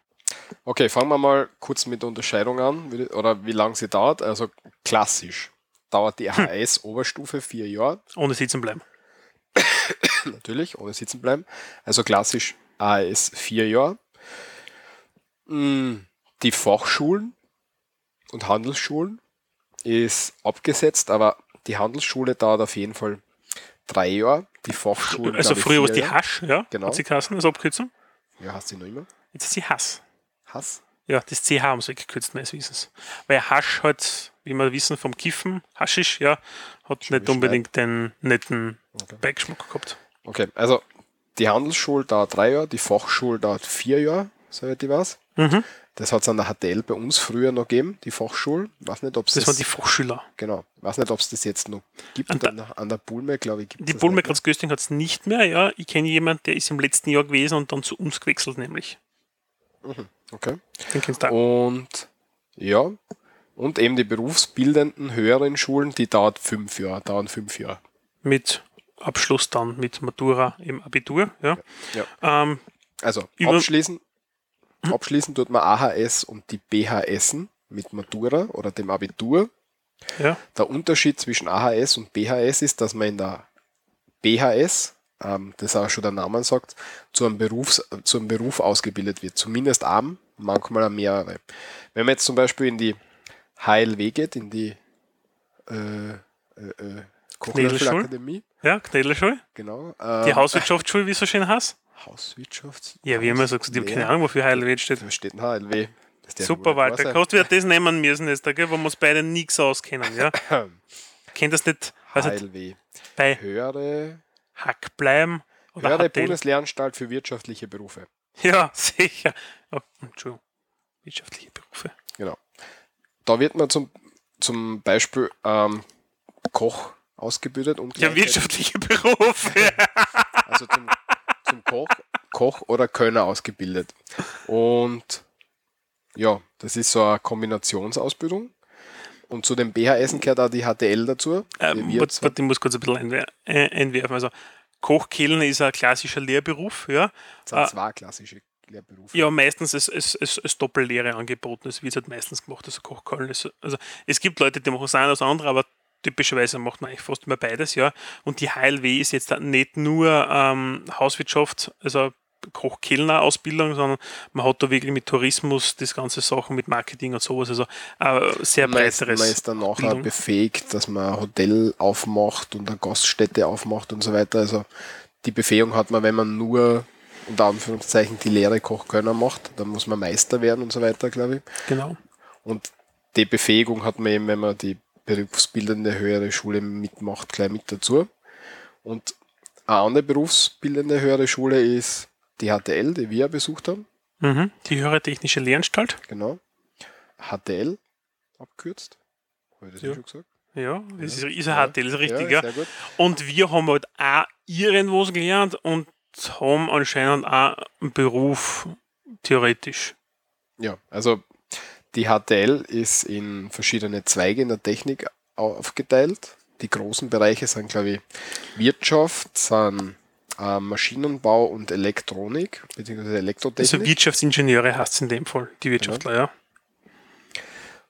Okay, fangen wir mal kurz mit der Unterscheidung an, wie- oder wie lange sie dauert. Also klassisch dauert die Hm. AHS-Oberstufe vier Jahre, Ohne sitzen bleiben. natürlich, ohne sitzen bleiben. Also klassisch AHS vier Jahre. Die Fachschulen und Handelsschulen ist abgesetzt, aber die Handelsschule dauert auf jeden Fall drei Jahre. Die Fachschulen. Also früher war es die. Hasch, ja, Genau. hat sie geheißen, als Abkürzung. Ja, hast du noch immer? Jetzt ist sie Hass. Hass? Ja, das CH haben sie weggekürzt, meines Wissens. Weil Hasch halt, wie wir wissen vom Kiffen, Haschisch, ja, hat nicht wie unbedingt den netten Okay. Beigeschmack gehabt. Okay, also die Handelsschule dauert drei Jahre, die Fachschule dauert vier Jahre, soweit ich weiß. Mhm. Das hat es an der HTL bei uns früher noch gegeben, die Fachschule. Weiß nicht, ob es Das das, waren die Fachschüler. genau, weiß nicht, ob es das jetzt noch gibt. An An der, an der Bulme, glaube ich, gibt Die es Bulmer nicht Graz Gösting hat es nicht mehr, ja. Ich kenne jemanden, der ist im letzten Jahr gewesen und dann zu uns gewechselt, nämlich. mehr. Okay. Den kennst du auch. Und ja, und eben die berufsbildenden höheren Schulen, die dauert fünf Jahre, dauern fünf Jahre. Mit Abschluss dann mit Matura im Abitur, ja. Ja. Ähm, Also abschließen, abschließen tut man AHS und die BHS mit Matura oder dem Abitur. ja. Der Unterschied zwischen AHS und BHS ist, dass man in der BHS, ähm, das auch schon der Name sagt, zu einem, Berufs-, zu einem Beruf ausgebildet wird. Zumindest am, manchmal an mehrere. Wenn man jetzt zum Beispiel in die HLW geht, in die äh, äh, äh? Akademie, Ja, Knädelschule. genau. Die ähm, Hauswirtschaftsschule, wie es so schön heißt. Hauswirtschaft. Ja, wie immer sagst, ich habe keine. Ahnung, wofür HLW steht. Da steht ein HLW. Super, Walter. Kannst du wieder das nehmen müssen jetzt, gell, wo wir uns beide nichts auskennen, ja? Kennt das nicht, also HLW. bei Höhere, Hack bleiben oder höhere HTL? Bundeslehranstalt für wirtschaftliche Berufe. Ja, sicher. Oh, Entschuldigung. Wirtschaftliche Berufe. Genau. Da wird man zum, zum Beispiel ähm, Koch ausgebildet und Ja, wirtschaftliche Berufe. also zum, zum Koch, Koch oder Kölner ausgebildet. Und ja, das ist so eine Kombinationsausbildung. Und zu den BHS gehört auch die HTL dazu. die ähm, warte, zwar- warte, ich muss kurz ein bisschen äh, einwerfen. Also, Kochkellner ist ein klassischer Lehrberuf, ja. das sind Ah. zwei klassische Lehrberufe. Ja, meistens ist es ist, ist Doppellehre angeboten. Es wird halt meistens gemacht, also Kochköln ist. Also es gibt Leute, die machen das eine oder das andere, aber typischerweise macht man eigentlich fast immer beides, ja. Und die HLW ist jetzt nicht nur ähm, Hauswirtschaft, also Koch-Kellner-Ausbildung, sondern man hat da wirklich mit Tourismus das ganze Sachen mit Marketing und sowas, also äh, sehr breiteres. man ist dann nachher befähigt, dass man ein Hotel aufmacht und eine Gaststätte aufmacht und so weiter. Also die Befähigung hat man, wenn man nur unter Anführungszeichen die Lehre Kochkönner macht, dann muss man Meister werden und so weiter, glaube ich. Genau. Und die Befähigung hat man eben, wenn man die berufsbildende höhere Schule mitmacht, gleich mit dazu. Und eine andere berufsbildende höhere Schule ist die HTL, die wir besucht haben. Mhm. Die höhere technische Lehranstalt. Genau. HTL abkürzt. Habe ich das Ja. schon gesagt? Ja, das ist, ist ein Ja. HTL, ist richtig, ja. ja. Sehr gut. Und wir haben halt auch irgendwas gelernt und haben anscheinend auch einen Beruf theoretisch. Ja, also die HTL ist in verschiedene Zweige in der Technik aufgeteilt. Die großen Bereiche sind, glaube ich, Wirtschaft, sind äh, Maschinenbau und Elektronik, beziehungsweise Elektrotechnik. Also Wirtschaftsingenieure heißt es in dem Fall, die Wirtschaftler, ja.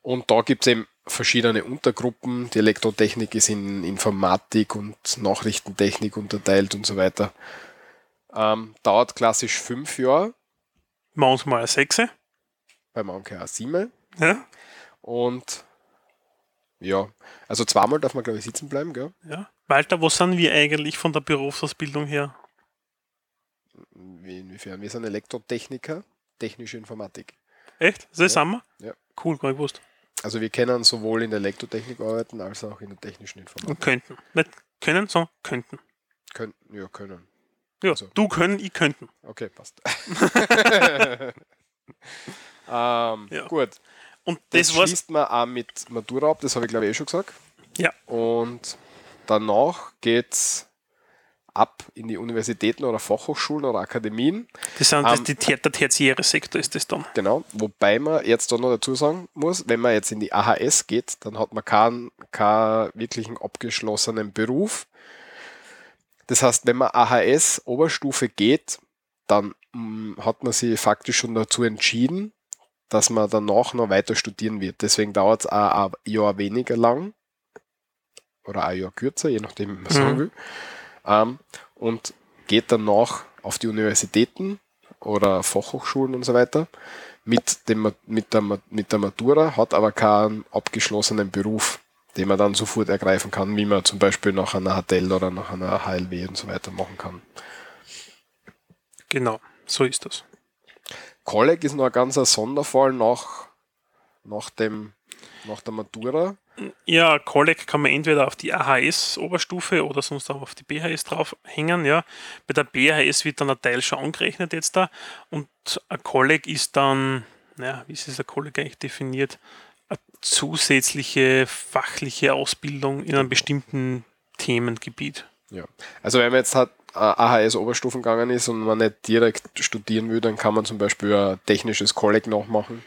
Und da gibt es eben verschiedene Untergruppen. Die Elektrotechnik ist in Informatik und Nachrichtentechnik unterteilt und so weiter. Ähm, dauert klassisch fünf Jahre, Manchmal eine Sechse. bei manchen auch sieben. Ja. Und ja, also zweimal darf man, glaube ich, sitzen bleiben, gell? ja. Walter, wo sind wir eigentlich von der Berufsausbildung her? Wie, inwiefern? Wir sind Elektrotechniker, technische Informatik. Echt? Das Ja. sind wir? Ja. Cool, gar nicht gewusst. Also wir können sowohl in der Elektrotechnik arbeiten, als auch in der technischen Informatik. Und könnten. Nicht können, sondern könnten. Könnten, ja, können. Ja, Also. du können, ich könnten. Okay, passt. ähm, Ja. Gut. Und Das, das, schließt man auch mit Matura ab, das habe ich glaube ich eh schon gesagt. Ja. Und danach geht's ab in die Universitäten oder Fachhochschulen oder Akademien. Das sind das, Ähm, die, der tertiäre Sektor ist das dann. Genau, wobei man jetzt da noch dazu sagen muss, wenn man jetzt in die AHS geht, dann hat man keinen, keinen wirklichen abgeschlossenen Beruf. Das heißt, wenn man AHS Oberstufe geht, dann mm, hat man sich faktisch schon dazu entschieden, dass man danach noch weiter studieren wird. Deswegen dauert es ein Jahr weniger lang oder ein Jahr kürzer, je nachdem, wie man sagen Mhm. will. Ähm, und geht danach auf die Universitäten oder Fachhochschulen und so weiter mit, dem, mit, der, mit der Matura, hat aber keinen abgeschlossenen Beruf, den man dann sofort ergreifen kann, wie man zum Beispiel nach einer HTL oder nach einer HLW und so weiter machen kann. Genau, so ist das. Kolleg ist noch ein ganzer Sonderfall nach, nach, dem, nach der Matura. Ja, Kolleg kann man entweder auf die AHS-Oberstufe oder sonst auch auf die BHS draufhängen. Ja. Bei der BHS wird dann ein Teil schon angerechnet jetzt da und ein Kolleg ist dann, naja, wie ist es ein Kolleg eigentlich definiert? Eine zusätzliche fachliche Ausbildung in einem bestimmten Themengebiet. Ja. Also wenn man jetzt hat, äh, AHS Oberstufen gegangen ist und man nicht direkt studieren will, dann kann man zum Beispiel ein technisches Kolleg nachmachen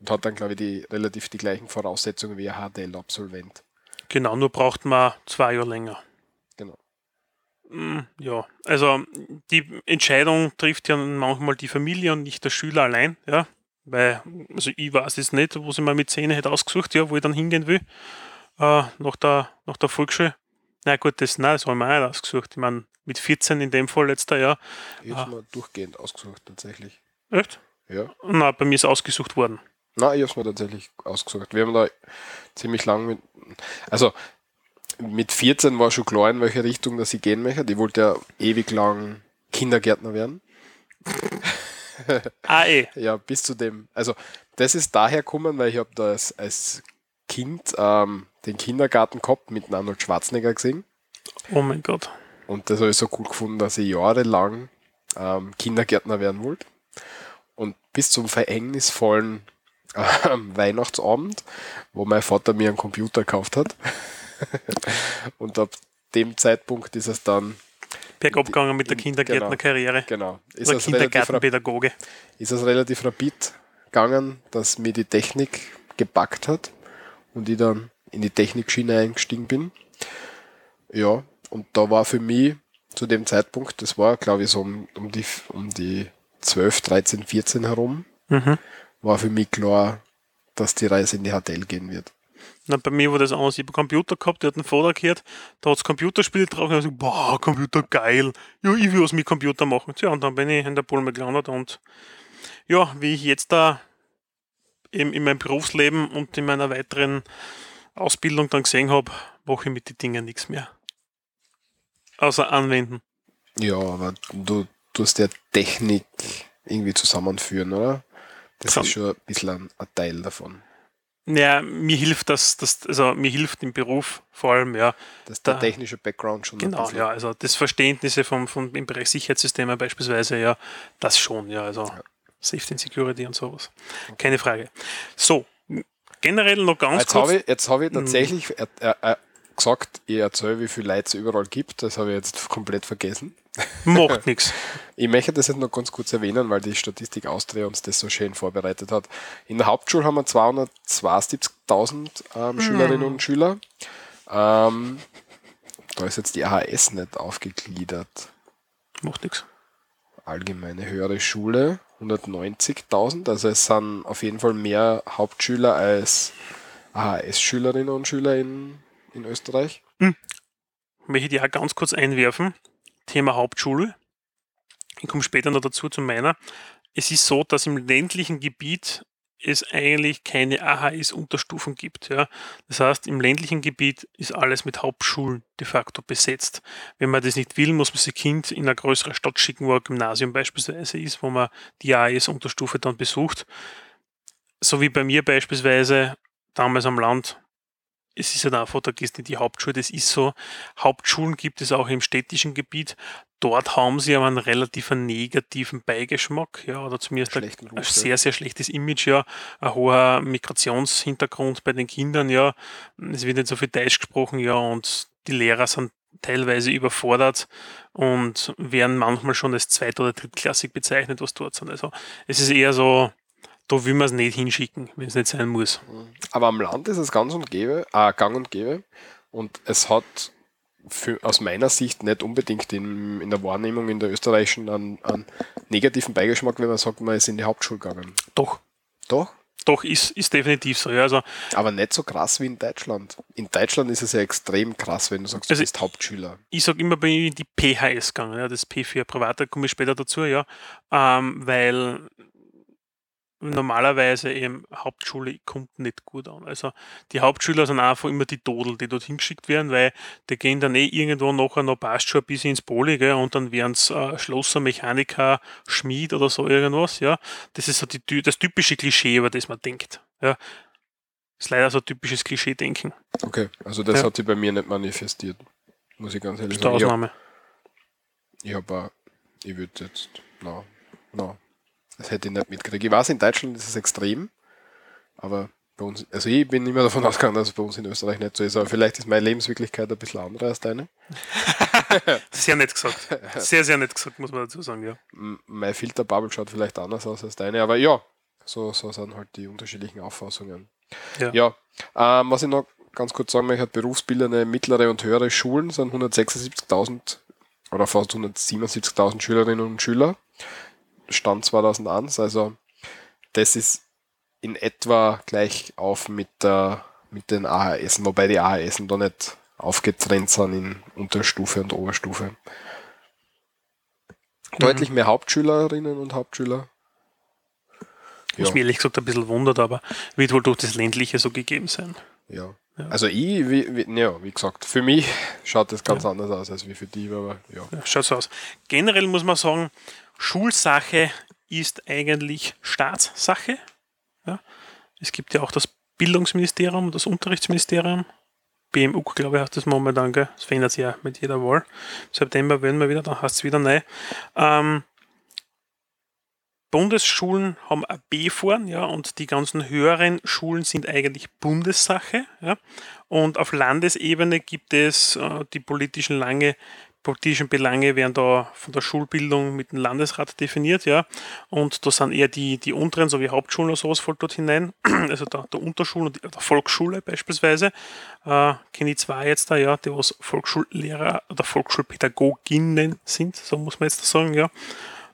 und hat dann, glaube ich, die relativ die gleichen Voraussetzungen wie ein HTL-Absolvent. Genau, nur braucht man zwei Jahre länger. Genau. Mm, Ja, also die Entscheidung trifft ja manchmal die Familie und nicht der Schüler allein, ja. Weil, also ich weiß es nicht, wo ich mir mit 10 hätte ausgesucht, ja, wo ich dann hingehen will, äh, nach, der, nach der Volksschule. Na gut, das, nein, das habe ich mir auch nicht ausgesucht. Ich meine, mit 14 in dem Fall letzter Jahr. Ich Ah. habe es mir durchgehend ausgesucht, tatsächlich. Echt? Ja. Na, bei mir ist ausgesucht worden. Nein, ich habe es mir tatsächlich ausgesucht. Wir haben da ziemlich lang mit. Also mit 14 war schon klar, in welche Richtung dass ich gehen möchte. Ich wollte ja ewig lang Kindergärtner werden. Ah, eh. Ja, bis zu dem. Also das ist daher gekommen, weil ich habe da als, als Kind ähm, den Kindergarten gehabt mit Arnold Schwarzenegger gesehen. Oh mein Gott. Und das habe ich so cool gefunden, dass ich jahrelang ähm, Kindergärtner werden wollte. Und bis zum verhängnisvollen ähm, Weihnachtsabend, wo mein Vater mir einen Computer gekauft hat. und ab dem Zeitpunkt ist es dann, Bergab gegangen mit der Im- Kindergärtnerkarriere. genau, ist Oder Kindergartenpädagoge. ist es relativ rapid gegangen, dass mir die Technik gepackt hat und ich dann in die Technikschiene eingestiegen bin. Ja, und da war für mich zu dem Zeitpunkt, das war glaube ich so um, um, die, um die 12, 13, 14 herum, Mhm. war für mich klar, dass die Reise in die HTL gehen wird. Na, bei mir war das anders. Ich habe einen Computer gehabt, der hat einen Vater gehört, da hat es Computerspiele drauf und ich habe gesagt, boah, Computer geil. Ja, ich will was mit Computer machen. Tja, und dann bin ich in der Bulme gelandet und ja, wie ich jetzt da eben in meinem Berufsleben und in meiner weiteren Ausbildung dann gesehen habe, mache ich mit den Dingen nichts mehr. Außer anwenden. Ja, aber du tust ja Technik irgendwie zusammenführen, oder? Das Zusammen- ist schon ein bisschen ein, ein Teil davon. Ja, mir hilft das, das, also mir hilft im Beruf vor allem, ja, Dass der Da- technische Background schon ein Genau, ja, also das Verständnisse vom, vom, im Bereich Sicherheitssysteme beispielsweise, ja, das schon, ja, also Safety and Security und sowas. Keine Frage. So, generell noch ganz Jetzt kurz. habe ich, jetzt hab ich tatsächlich äh, äh, gesagt, ich erzähle, wie viele Leute es überall gibt. Das habe ich jetzt komplett vergessen. Macht nichts. Ich möchte das jetzt noch ganz kurz erwähnen, weil die Statistik Austria uns das so schön vorbereitet hat. In der Hauptschule haben wir 272.000 ähm, Schülerinnen und Schüler. Ähm, da ist jetzt die AHS nicht aufgegliedert. Macht nichts. Allgemeine höhere Schule 190.000. Also es sind auf jeden Fall mehr Hauptschüler als AHS-Schülerinnen und Schüler in, in Österreich. Möchte ich auch ganz kurz einwerfen. Thema Hauptschule. Ich komme später noch dazu zu meiner. Es ist so, dass im ländlichen Gebiet es eigentlich keine AHS-Unterstufen gibt. Ja. Das heißt, im ländlichen Gebiet ist alles mit Hauptschulen de facto besetzt. Wenn man das nicht will, muss man sein Kind in eine größere Stadt schicken, wo ein Gymnasium beispielsweise ist, wo man die AHS-Unterstufe dann besucht. So wie bei mir beispielsweise damals am Land. Es ist halt einfach, da gehst du in die Hauptschule, das ist so. Hauptschulen gibt es auch im städtischen Gebiet. Dort haben sie aber einen relativ negativen Beigeschmack, ja, oder zumindest ein, ein Ruf, ja. sehr, sehr schlechtes Image, ja. Ein hoher Migrationshintergrund bei den Kindern, ja. Es wird nicht so viel Deutsch gesprochen, ja, und die Lehrer sind teilweise überfordert und werden manchmal schon als zweit- oder drittklassig bezeichnet, was dort sind. Also es ist eher so, da will man es nicht hinschicken, wenn es nicht sein muss. Aber am Land ist es ganz und gäbe, äh, gang und gäbe. Und es hat für, aus meiner Sicht nicht unbedingt in, in der Wahrnehmung in der österreichischen einen, einen negativen Beigeschmack, wenn man sagt, man ist in die Hauptschule gegangen. Doch, Doch, doch, ist, ist definitiv so. Ja. Also aber nicht so krass wie in Deutschland. In Deutschland ist es ja extrem krass, wenn du sagst, du Also- bist Hauptschüler. ich sage immer, bin ich in die PHS gegangen, ja, das P für Private, komme ich später dazu, ja, ähm, weil normalerweise eben Hauptschule kommt nicht gut an. Also die Hauptschüler sind einfach immer die Todel, die dort hingeschickt werden, weil die gehen dann eh irgendwo nachher noch passt schon ein bisschen ins Poli, gell, und dann werden es äh, Schlosser, Mechaniker, Schmied oder so irgendwas, ja. Das ist so die, das typische Klischee, über das man denkt. Ja. ist leider so ein typisches Klischee-Denken. Okay, also das Ja. hat sich bei mir nicht manifestiert. Muss ich ganz ehrlich sagen. Ich hab- Ausnahme. Ich habe, ich würde jetzt, na, na, das hätte ich nicht mitgekriegt. Ich weiß, in Deutschland ist es extrem, aber bei uns, also ich bin immer davon ausgegangen, dass es bei uns in Österreich nicht so ist, aber vielleicht ist meine Lebenswirklichkeit ein bisschen andere als deine. Sehr nett gesagt. Sehr, sehr nett gesagt, muss man dazu sagen, ja. Mein Filterbubble schaut vielleicht anders aus als deine, aber ja, so, so sind halt die unterschiedlichen Auffassungen. Ja. Ja, ähm, was ich noch ganz kurz sagen möchte, berufsbildende mittlere und höhere Schulen sind 176.000 oder fast 177.000 Schülerinnen und Schüler. Stand 2001, also das ist in etwa gleich auf mit, der, mit den AHS, wobei die AHS da nicht aufgetrennt sind in Unterstufe und Oberstufe. Deutlich mehr Hauptschülerinnen und Hauptschüler. Was mich ehrlich gesagt ein bisschen wundert, aber wird wohl durch das Ländliche so gegeben sein. Ja. Also ich, wie, wie, ja, wie gesagt, für mich schaut das ganz anders aus als wie für die, aber ja. Ja, schaut so aus. Generell muss man sagen, Schulsache ist eigentlich Staatssache. Ja. Es gibt ja auch das Bildungsministerium und das Unterrichtsministerium. BMU, glaube ich, heißt das momentan, gell? Das verändert sich ja mit jeder Wahl. September werden wir wieder, dann heißt es wieder neu. Ähm, Bundesschulen haben ein B vorn, ja, und die ganzen höheren Schulen sind eigentlich Bundessache, ja. Und auf Landesebene gibt es äh, die politischen lange politischen Belange werden da von der Schulbildung mit dem Landesrat definiert, ja. Und da sind eher die, die unteren, so wie Hauptschulen oder sowas, fällt dort hinein. Also der, der Unterschulen und der Volksschule beispielsweise. Äh, Kenne ich zwei jetzt da, ja, die was Volksschullehrer oder Volksschulpädagoginnen sind, so muss man jetzt sagen, ja.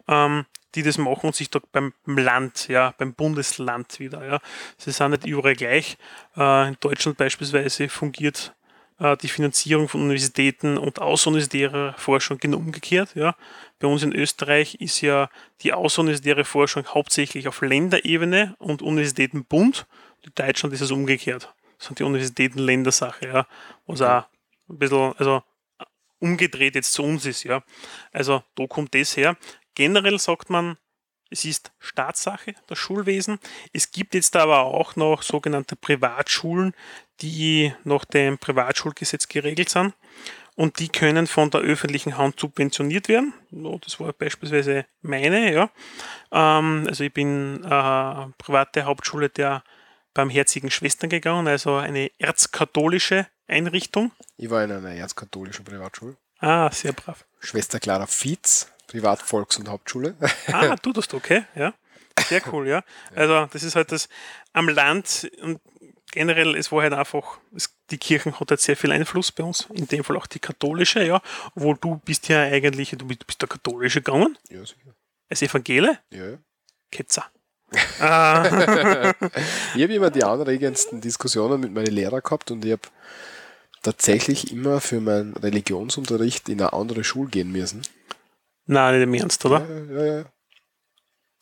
Ähm, die das machen und sich da beim Land, ja, beim Bundesland wieder, ja. Sie sind nicht überall gleich. Äh, in Deutschland beispielsweise fungiert die Finanzierung von Universitäten und außeruniversitärer Forschung genau umgekehrt. Ja. Bei uns in Österreich ist ja die außeruniversitäre Forschung hauptsächlich auf Länderebene und Universitätenbund. In Deutschland ist es umgekehrt. Das sind die Universitäten Ländersache, ja. Was auch ein bisschen, also umgedreht jetzt zu uns ist, ja. Also da kommt das her. Generell sagt man, es ist Staatssache, das Schulwesen. Es gibt jetzt aber auch noch sogenannte Privatschulen, die nach dem Privatschulgesetz geregelt sind. Und die können von der öffentlichen Hand subventioniert werden. Das war beispielsweise meine, ja. Ähm, also ich bin äh, private Hauptschule der Barmherzigen Schwestern gegangen, also eine erzkatholische Einrichtung. Ich war in einer erzkatholischen Privatschule. Ah, sehr brav. Schwester Clara Fietz, Privatvolks- und Hauptschule. Ah, du das okay, ja. Sehr cool, ja. Also das ist halt das am Land und generell, es war halt einfach, es, die Kirchen hat halt sehr viel Einfluss bei uns, in dem Fall auch die katholische, ja, obwohl du bist ja eigentlich, du bist, der katholische gegangen, ja, sicher. als Evangele, Ja, ja. Ketzer. ah, Ich habe immer die anregendsten Diskussionen mit meinen Lehrern gehabt und ich habe tatsächlich immer für meinen Religionsunterricht in eine andere Schule gehen müssen. Nein, nicht im Ernst, oder? Ja, ja, ja.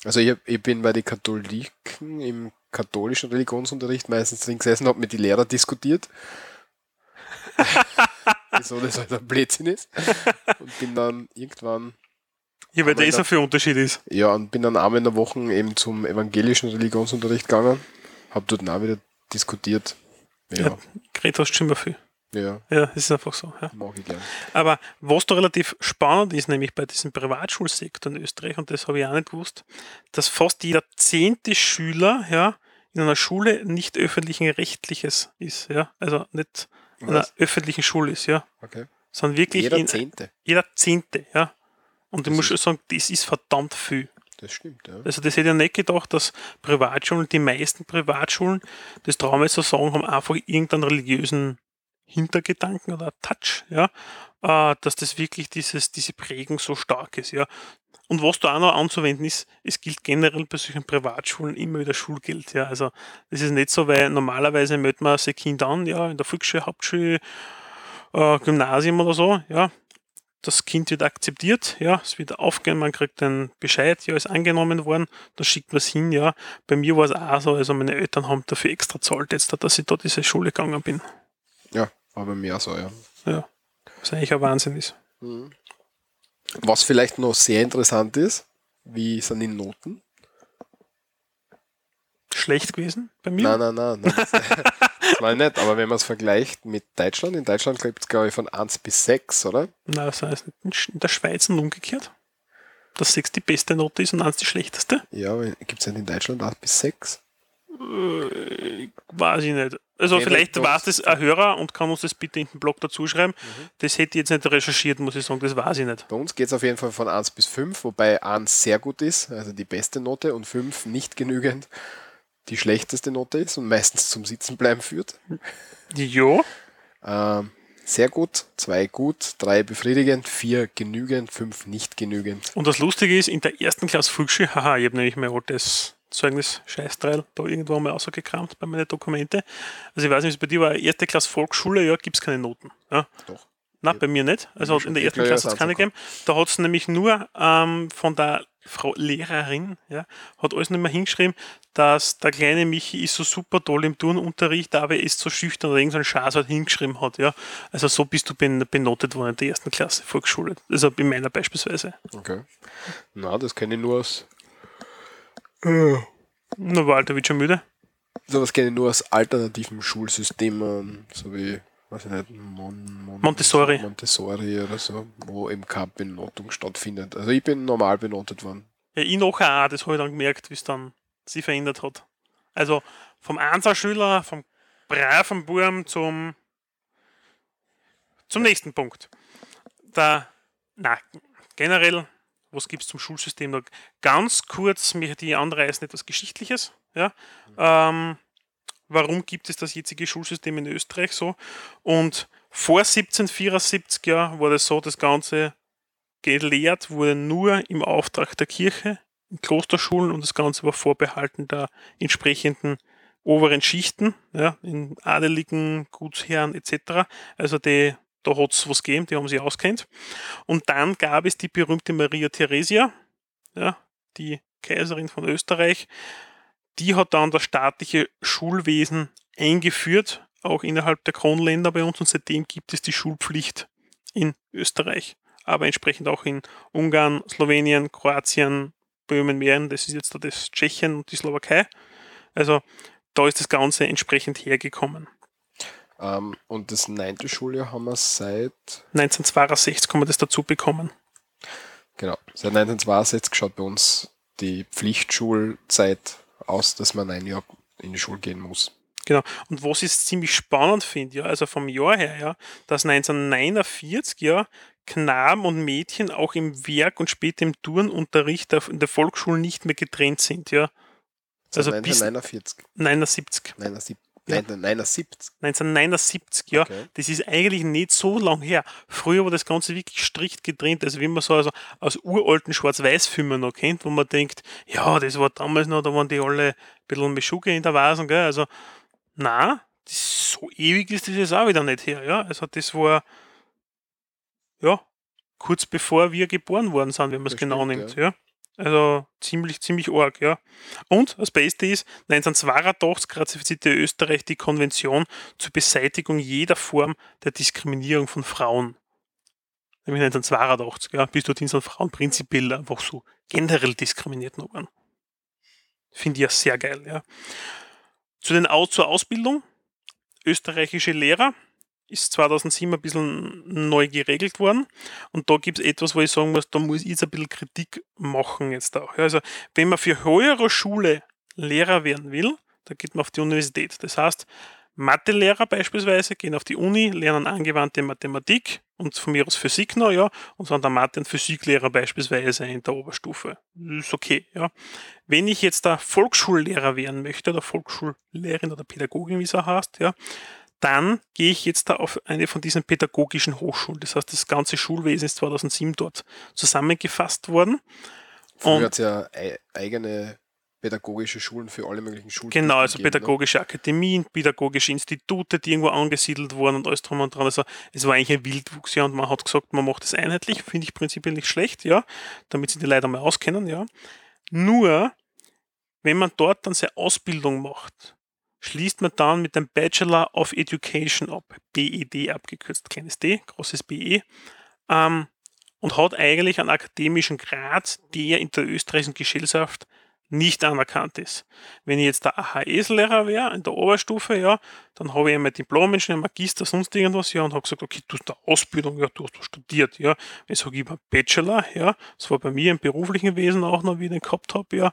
Also ich, hab, ich bin bei den Katholiken im katholischen Religionsunterricht meistens drin gesessen, habe mit den Lehrern diskutiert. Wieso das halt ein Blödsinn ist. Und bin dann irgendwann, Ja, weil da ist für Unterschied ist. ja, und bin dann einmal in der Woche eben zum evangelischen Religionsunterricht gegangen. Habe dort auch wieder diskutiert. Ja, Ja. Geredet hast du schon immer viel. Ja, Ja, das ist einfach so. Ja. mag ich gern. Aber was da relativ spannend ist, nämlich bei diesem Privatschulsektor in Österreich, und das habe ich auch nicht gewusst, dass fast jeder zehnte Schüler ja, in einer Schule nicht öffentlichen Rechtliches ist. Ja? Also nicht in einer öffentlichen Schule ist. Ja? Okay. Sind wirklich Jeder in, Zehnte. jeder Zehnte, ja. Und ich Das muss schon ist- sagen, das ist verdammt viel. Das stimmt, ja. Also das hätte ich nicht gedacht, dass Privatschulen, die meisten Privatschulen, das trauen wir so sagen, haben einfach irgendeinen religiösen Hintergedanken oder Touch, ja, äh, dass das wirklich dieses, diese Prägung so stark ist, ja. Und was da auch noch anzuwenden ist, es gilt generell bei solchen Privatschulen immer wieder Schulgeld, ja. Also das ist nicht so, weil normalerweise meldet man sein Kind an, ja, in der Volksschule, Hauptschule, äh, Gymnasium oder so, ja. Das Kind wird akzeptiert, ja, es wird aufgehen, man kriegt einen Bescheid, ja, ist angenommen worden, dann schickt man es hin, ja. Bei mir war es auch so, also meine Eltern haben dafür extra zahlt jetzt, dass ich da diese Schule gegangen bin. Ja, aber mehr so, ja. Ja. Was eigentlich ein Wahnsinn ist. Was vielleicht noch sehr interessant ist, wie sind die Noten? Schlecht gewesen bei mir. Nein, nein, nein. nein. Das, das meine ich nicht, aber wenn man es vergleicht mit Deutschland, in Deutschland gibt es, glaube ich, von 1 bis 6, oder? Nein, das heißt nicht in der Schweiz und umgekehrt. Dass 6 die beste Note ist und 1 die schlechteste. Ja, gibt es nicht in Deutschland 1 bis 6? Äh, weiß ich nicht. Also Okay, vielleicht dann- weiß das ein Hörer und kann uns das bitte in den Blog dazu schreiben. Das hätte ich jetzt nicht recherchiert, muss ich sagen, das weiß ich nicht. Bei uns geht es auf jeden Fall von 1 bis 5, wobei 1 sehr gut ist, also die beste Note, und 5 nicht genügend die schlechteste Note ist und meistens zum Sitzenbleiben führt. Ja, Ähm, sehr gut, 2 gut, 3 befriedigend, 4 genügend, 5 nicht genügend. und das Lustige ist, in der ersten Klasse Volksschule, haha, ich habe nämlich mein altes Zeugnis Scheißtreil da irgendwo mal rausgekramt bei meinen Dokumente. Also ich weiß nicht, bei dir war, erste Klasse Volksschule, ja, gibt es keine Noten. Ja. Doch. Nein, bei mir nicht. Also in der ersten Klasse hat es keine gegeben. Da hat es nämlich nur ähm, von der Frau Lehrerin, ja, hat alles nicht mehr hingeschrieben, dass der kleine Michi ist so super toll im Turnunterricht, aber er ist so schüchtern oder irgendein Schatz halt hingeschrieben hat. Ja. Also so bist du ben benotet worden in der ersten Klasse Volksschule. Also in meiner beispielsweise. Okay. Na, das kenne ich nur aus. Na, war Alter, wird schon müde. Sowas kenne ich nur aus alternativen Schulsystemen, so wie, weiß ich nicht, Mon, Mon, Montessori. Montessori oder so, wo eben keine Benotung stattfindet. Also ich bin normal benotet worden. Ja, ich nachher auch, das habe ich dann gemerkt, wie es dann sich verändert hat. Also vom Einserschüler, vom braven Burm zum, zum nächsten Punkt. Da, na, generell, was gibt es zum Schulsystem? Ganz kurz möchte ich anreißen, etwas Geschichtliches. Ja? Ähm, warum gibt es das jetzige Schulsystem in Österreich so? Und vor 1774 ja, war das so, das Ganze gelehrt wurde nur im Auftrag der Kirche, in Klosterschulen und das Ganze war vorbehalten der entsprechenden oberen Schichten, ja, in adeligen Gutsherren etc. Also die, da hat es was gegeben, die haben sich auskennt. Und dann gab es die berühmte Maria Theresia, ja, die Kaiserin von Österreich, die hat dann das staatliche Schulwesen eingeführt, auch innerhalb der Kronländer bei uns und seitdem gibt es die Schulpflicht in Österreich aber entsprechend auch in Ungarn, Slowenien, Kroatien, Böhmen, Mähren, das ist jetzt da das Tschechien und die Slowakei. Also da ist das Ganze entsprechend hergekommen. Ähm, und das neunte Schuljahr haben wir seit, 1962 kann man das dazu bekommen. genau, seit 1962 schaut bei uns die Pflichtschulzeit aus, dass man ein Jahr in die Schule gehen muss. Genau. Und was ich ziemlich spannend finde, ja, also vom Jahr her, ja, dass 1949 ja Knaben und Mädchen auch im Werk und später im Turnunterricht in der Volksschule nicht mehr getrennt sind, ja. Also bis 1949, 79. 79, Ja. 1979. 1979, ja. Okay. Das ist eigentlich nicht so lang her. Früher war das Ganze wirklich strikt getrennt, also wie man so also aus uralten Schwarz-Weiß-Filmen noch kennt, wo man denkt, ja, das war damals noch, da waren die alle ein bisschen mit Schuge in der Vasen, gell? Also, na, so ewig ist das jetzt auch wieder nicht her, ja. Also das war ja kurz bevor wir geboren worden sind, wenn man es genau stimmt, nimmt, ja. Also ziemlich, ziemlich arg, ja. Und das Beste ist, 1982 ratifizierte Österreich die Konvention zur Beseitigung jeder Form der Diskriminierung von Frauen. Nämlich 1982, ja, bis dorthin sind Frauen prinzipiell einfach so generell diskriminiert worden. Finde ich ja sehr geil, ja. Zu den Aus zur Ausbildung. Österreichische Lehrer ist 2007 ein bisschen neu geregelt worden. Und da gibt es etwas, wo ich sagen muss, da muss ich jetzt ein bisschen Kritik machen jetzt auch. Also, wenn man für höhere Schule Lehrer werden will, da geht man auf die Universität. Das heißt, Mathelehrer beispielsweise gehen auf die Uni, lernen angewandte Mathematik und von mir aus Physik noch, ja, und sind dann Mathe- und Physiklehrer beispielsweise in der Oberstufe. Ist okay, ja. Wenn ich jetzt der Volksschullehrer werden möchte oder Volksschullehrerin oder Pädagogin, wie es auch heißt, ja, dann gehe ich jetzt da auf eine von diesen pädagogischen Hochschulen. Das heißt, das ganze Schulwesen ist 2007 dort zusammengefasst worden. Früher hat es ja eigene pädagogische Schulen für alle möglichen Schulen. Genau, also gegeben, ne? pädagogische ne? Akademien, pädagogische Institute, die irgendwo angesiedelt wurden und alles drum und dran. Also es war eigentlich ein Wildwuchs, ja, und man hat gesagt, man macht es einheitlich, finde ich prinzipiell nicht schlecht, ja, damit sie die Leute mal auskennen, ja. Nur, wenn man dort dann seine Ausbildung macht, schließt man dann mit dem Bachelor of Education ab, BED abgekürzt, kleines D, großes BE, ähm, und hat eigentlich einen akademischen Grad, der in der österreichischen Gesellschaft nicht anerkannt ist. Wenn ich jetzt der AHS-Lehrer wäre, in der Oberstufe, ja, dann habe ich einmal Diplom, einen Magister, sonst irgendwas, ja, und habe gesagt, okay, du hast eine Ausbildung, ja, du hast studiert, ja. Wenn ich sage, ich habe Bachelor, ja, das war bei mir im beruflichen Wesen auch noch, wie ich den gehabt habe, ja,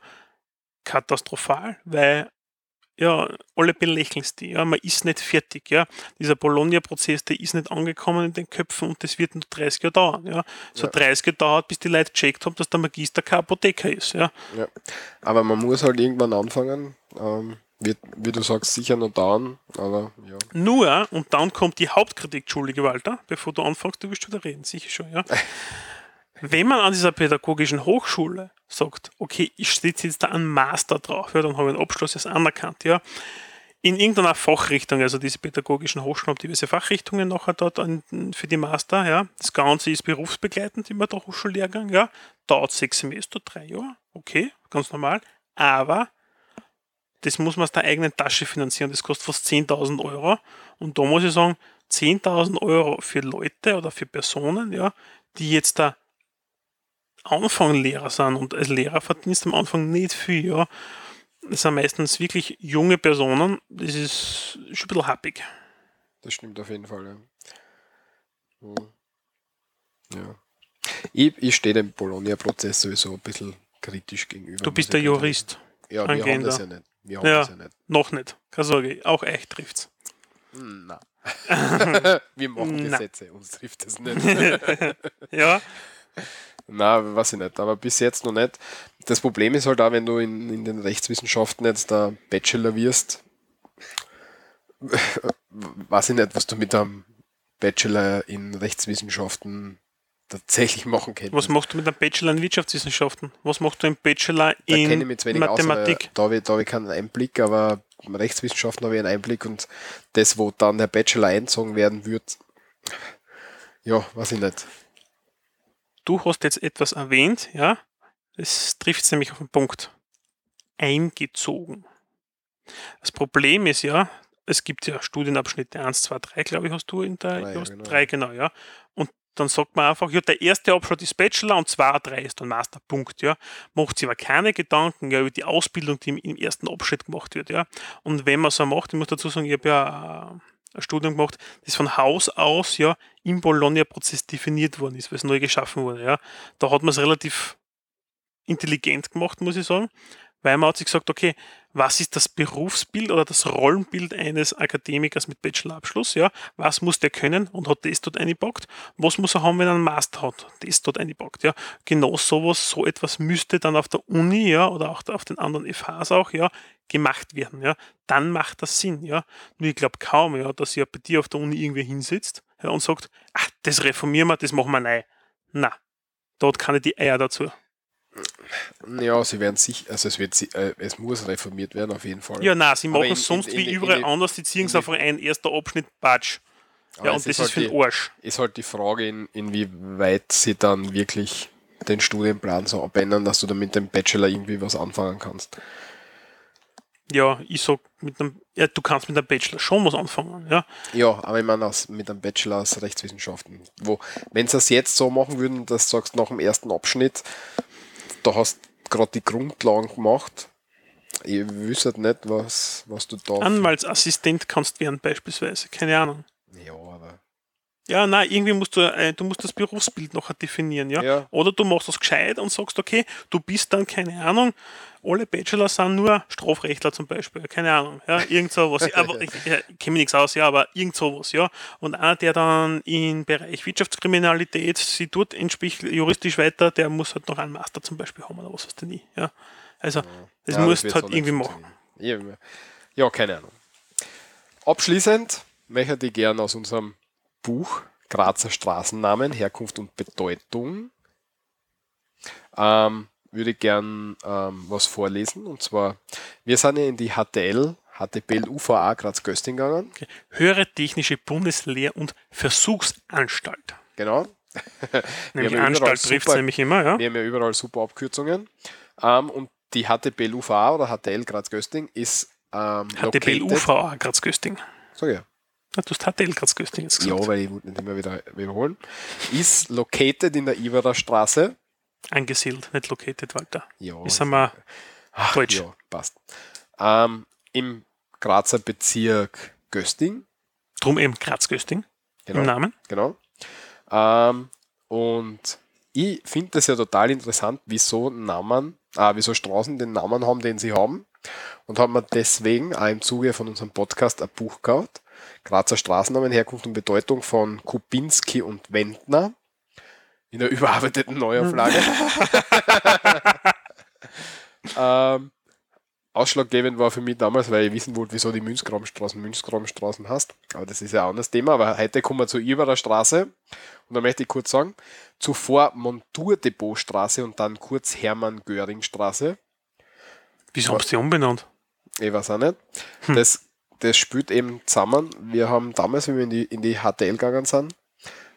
katastrophal, weil ja, alle belächeln es die, ja, man ist nicht fertig, ja. Dieser Bologna-Prozess, der ist nicht angekommen in den Köpfen und das wird nur 30 Jahre dauern, ja. Es ja. hat 30 Jahre dauert, bis die Leute gecheckt haben, dass der Magister kein Apotheker ist, ja. ja. Aber man muss halt irgendwann anfangen, ähm, wird, wie du sagst, sicher noch dauern, aber ja. Nur, und dann kommt die Hauptkritik, Entschuldige Walter, bevor du anfängst, du wirst wieder reden, sicher schon, ja. Wenn man an dieser pädagogischen Hochschule sagt, okay, ich setze jetzt da einen Master drauf, ja, dann habe ich einen Abschluss jetzt anerkannt, ja, in irgendeiner Fachrichtung, also diese pädagogischen Hochschulen haben diverse Fachrichtungen nachher dort für die Master, ja. Das Ganze ist berufsbegleitend, immer der Hochschullehrgang, ja. Dauert sechs Semester, drei Jahre, okay, ganz normal, aber das muss man aus der eigenen Tasche finanzieren, das kostet fast 10.000 Euro und da muss ich sagen, 10.000 Euro für Leute oder für Personen, ja, die jetzt da Anfang Lehrer sind und als Lehrer verdienst du am Anfang nicht viel, ja. Das sind meistens wirklich junge Personen, das ist schon ein bisschen happig. Das stimmt auf jeden Fall, ja. Hm. ja. Ich, ich stehe dem Bologna-Prozess sowieso ein bisschen kritisch gegenüber. Du bist der Jurist. Ja, wir haben das ja nicht. Wir haben ja, das ja nicht. Noch nicht. Keine Sorge, auch echt trifft's. Na. wir machen Gesetze, uns trifft es nicht. ja. Na, weiß ich nicht, aber bis jetzt noch nicht. Das Problem ist halt auch, wenn du in, in den Rechtswissenschaften jetzt der Bachelor wirst, weiß ich nicht, was du mit einem Bachelor in Rechtswissenschaften tatsächlich machen kannst. Was machst du mit einem Bachelor in Wirtschaftswissenschaften? Was machst du im Bachelor da in Mathematik? Aus, da habe ich, da hab ich keinen Einblick, aber in Rechtswissenschaften habe ich einen Einblick und das, wo dann der Bachelor einzogen werden wird, ja, weiß ich nicht du hast jetzt etwas erwähnt, ja, es trifft nämlich auf den Punkt. Eingezogen. Das Problem ist ja, es gibt ja Studienabschnitte 1, 2, 3, glaube ich, hast du in der 3, ja, genau. 3, genau, ja. Und dann sagt man einfach, ja, der erste Abschnitt ist Bachelor und 2, 3 ist dann Masterpunkt, ja. Macht sich aber keine Gedanken ja, über die Ausbildung, die im ersten Abschnitt gemacht wird, ja. Und wenn man so macht, ich muss dazu sagen, ich habe ja äh, Studium gemacht, das von Haus aus ja im Bologna-Prozess definiert worden ist, weil es neu geschaffen wurde. Ja. Da hat man es relativ intelligent gemacht, muss ich sagen, weil man hat sich gesagt, okay, was ist das Berufsbild oder das Rollenbild eines Akademikers mit Bachelorabschluss, ja, was muss der können und hat das dort eingepackt, was muss er haben, wenn er einen Master hat, das dort eingepackt, ja, genau sowas, so etwas müsste dann auf der Uni, ja, oder auch auf den anderen FHs auch, ja, gemacht werden, ja, dann macht das Sinn, ja, nur ich glaube kaum, ja, dass ihr bei dir auf der Uni irgendwie hinsitzt, ja, und sagt, ach, das reformieren wir, das machen wir neu, na, dort kann ich die Eier dazu. Ja, sie werden sich, also es wird, äh, es muss reformiert werden auf jeden Fall. Ja, nein, sie machen es sonst in, in, wie überall in, anders, die ziehen es auf einen erster Abschnitt Batsch. Ja, und das ist, halt für den Arsch. Ist halt die Frage, in, inwieweit sie dann wirklich den Studienplan so abändern, dass du dann mit dem Bachelor irgendwie was anfangen kannst. Ja, ich sag mit einem, ja, du kannst mit einem Bachelor schon was anfangen, ja. Ja, aber ich meine aus, mit einem Bachelor aus Rechtswissenschaften. Wo, wenn sie das jetzt so machen würden, dass du sagst, nach dem ersten Abschnitt, da hast gerade die Grundlagen gemacht. Ich wüsste nicht, was, was du da. Anwaltsassistent kannst werden, beispielsweise. Keine Ahnung. Ja, nein, irgendwie musst du, äh, du musst das Berufsbild noch definieren, ja? Ja. Oder du machst das gescheit und sagst, okay, du bist dann, keine Ahnung, alle Bachelor sind nur Strafrechtler zum Beispiel, keine Ahnung, ja, irgend sowas. aber ich, ich, ich kenne mich nichts aus, ja, aber irgend sowas, ja. Und einer, der dann im Bereich Wirtschaftskriminalität sie tut, entspricht juristisch weiter, der muss halt noch einen Master zum Beispiel haben oder was weiß ich nie, ja. Also, das Ja, musst wird halt irgendwie machen. ja, keine Ahnung. Abschließend möchte ich gerne aus unserem Buch Grazer Straßennamen, Herkunft und Bedeutung, ähm, würde ich gern ähm, was vorlesen. Und zwar, wir sind ja in die HTL, HTBL UVA Graz Gösting gegangen. Höhere Technische Bundeslehr- und Versuchsanstalt. Genau. Nämlich ja Anstalt trifft es nämlich immer, ja. Wir haben ja überall super Abkürzungen. Ähm, und die HTBL UVA oder HTL Graz Gösting ist ähm, located- UVA Graz-Gösting. Sag ja. Ja, Du hast HTL Graz-Gösting jetzt gesagt. Ja, weil ich wollte nicht immer wieder wiederholen. Ist located in der Iverer Straße. Angesiedelt, nicht located, Walter. Ja, Ist einmal ach, Deutsch. ja passt. Ähm, Im Grazer Bezirk Gösting. Drum eben Graz-Gösting Genau. im Namen. Genau. Ähm, und ich finde das ja total interessant, wieso Namen, ah, wieso Straßen den Namen haben, den sie haben. Und haben wir deswegen auch im Zuge von unserem Podcast ein Buch gekauft. Grazer Straßennamen, Herkunft und Bedeutung von Kubinski und Wendner. In der überarbeiteten Neuauflage. ähm, ausschlaggebend war für mich damals, weil ich wissen wollte, wieso die Münzgrabenstraßen Münzgrabenstraßen hast. Aber das ist ja ein anderes Thema. Aber heute kommen wir zur Iberer Straße. Und da möchte ich kurz sagen, zuvor Monturdepotstraße und dann kurz Hermann-Göring-Straße. Wieso haben sie die umbenannt? Ich weiß auch nicht. Das, das spielt eben zusammen. Wir haben damals, wenn wir in die, in die HTL gegangen sind,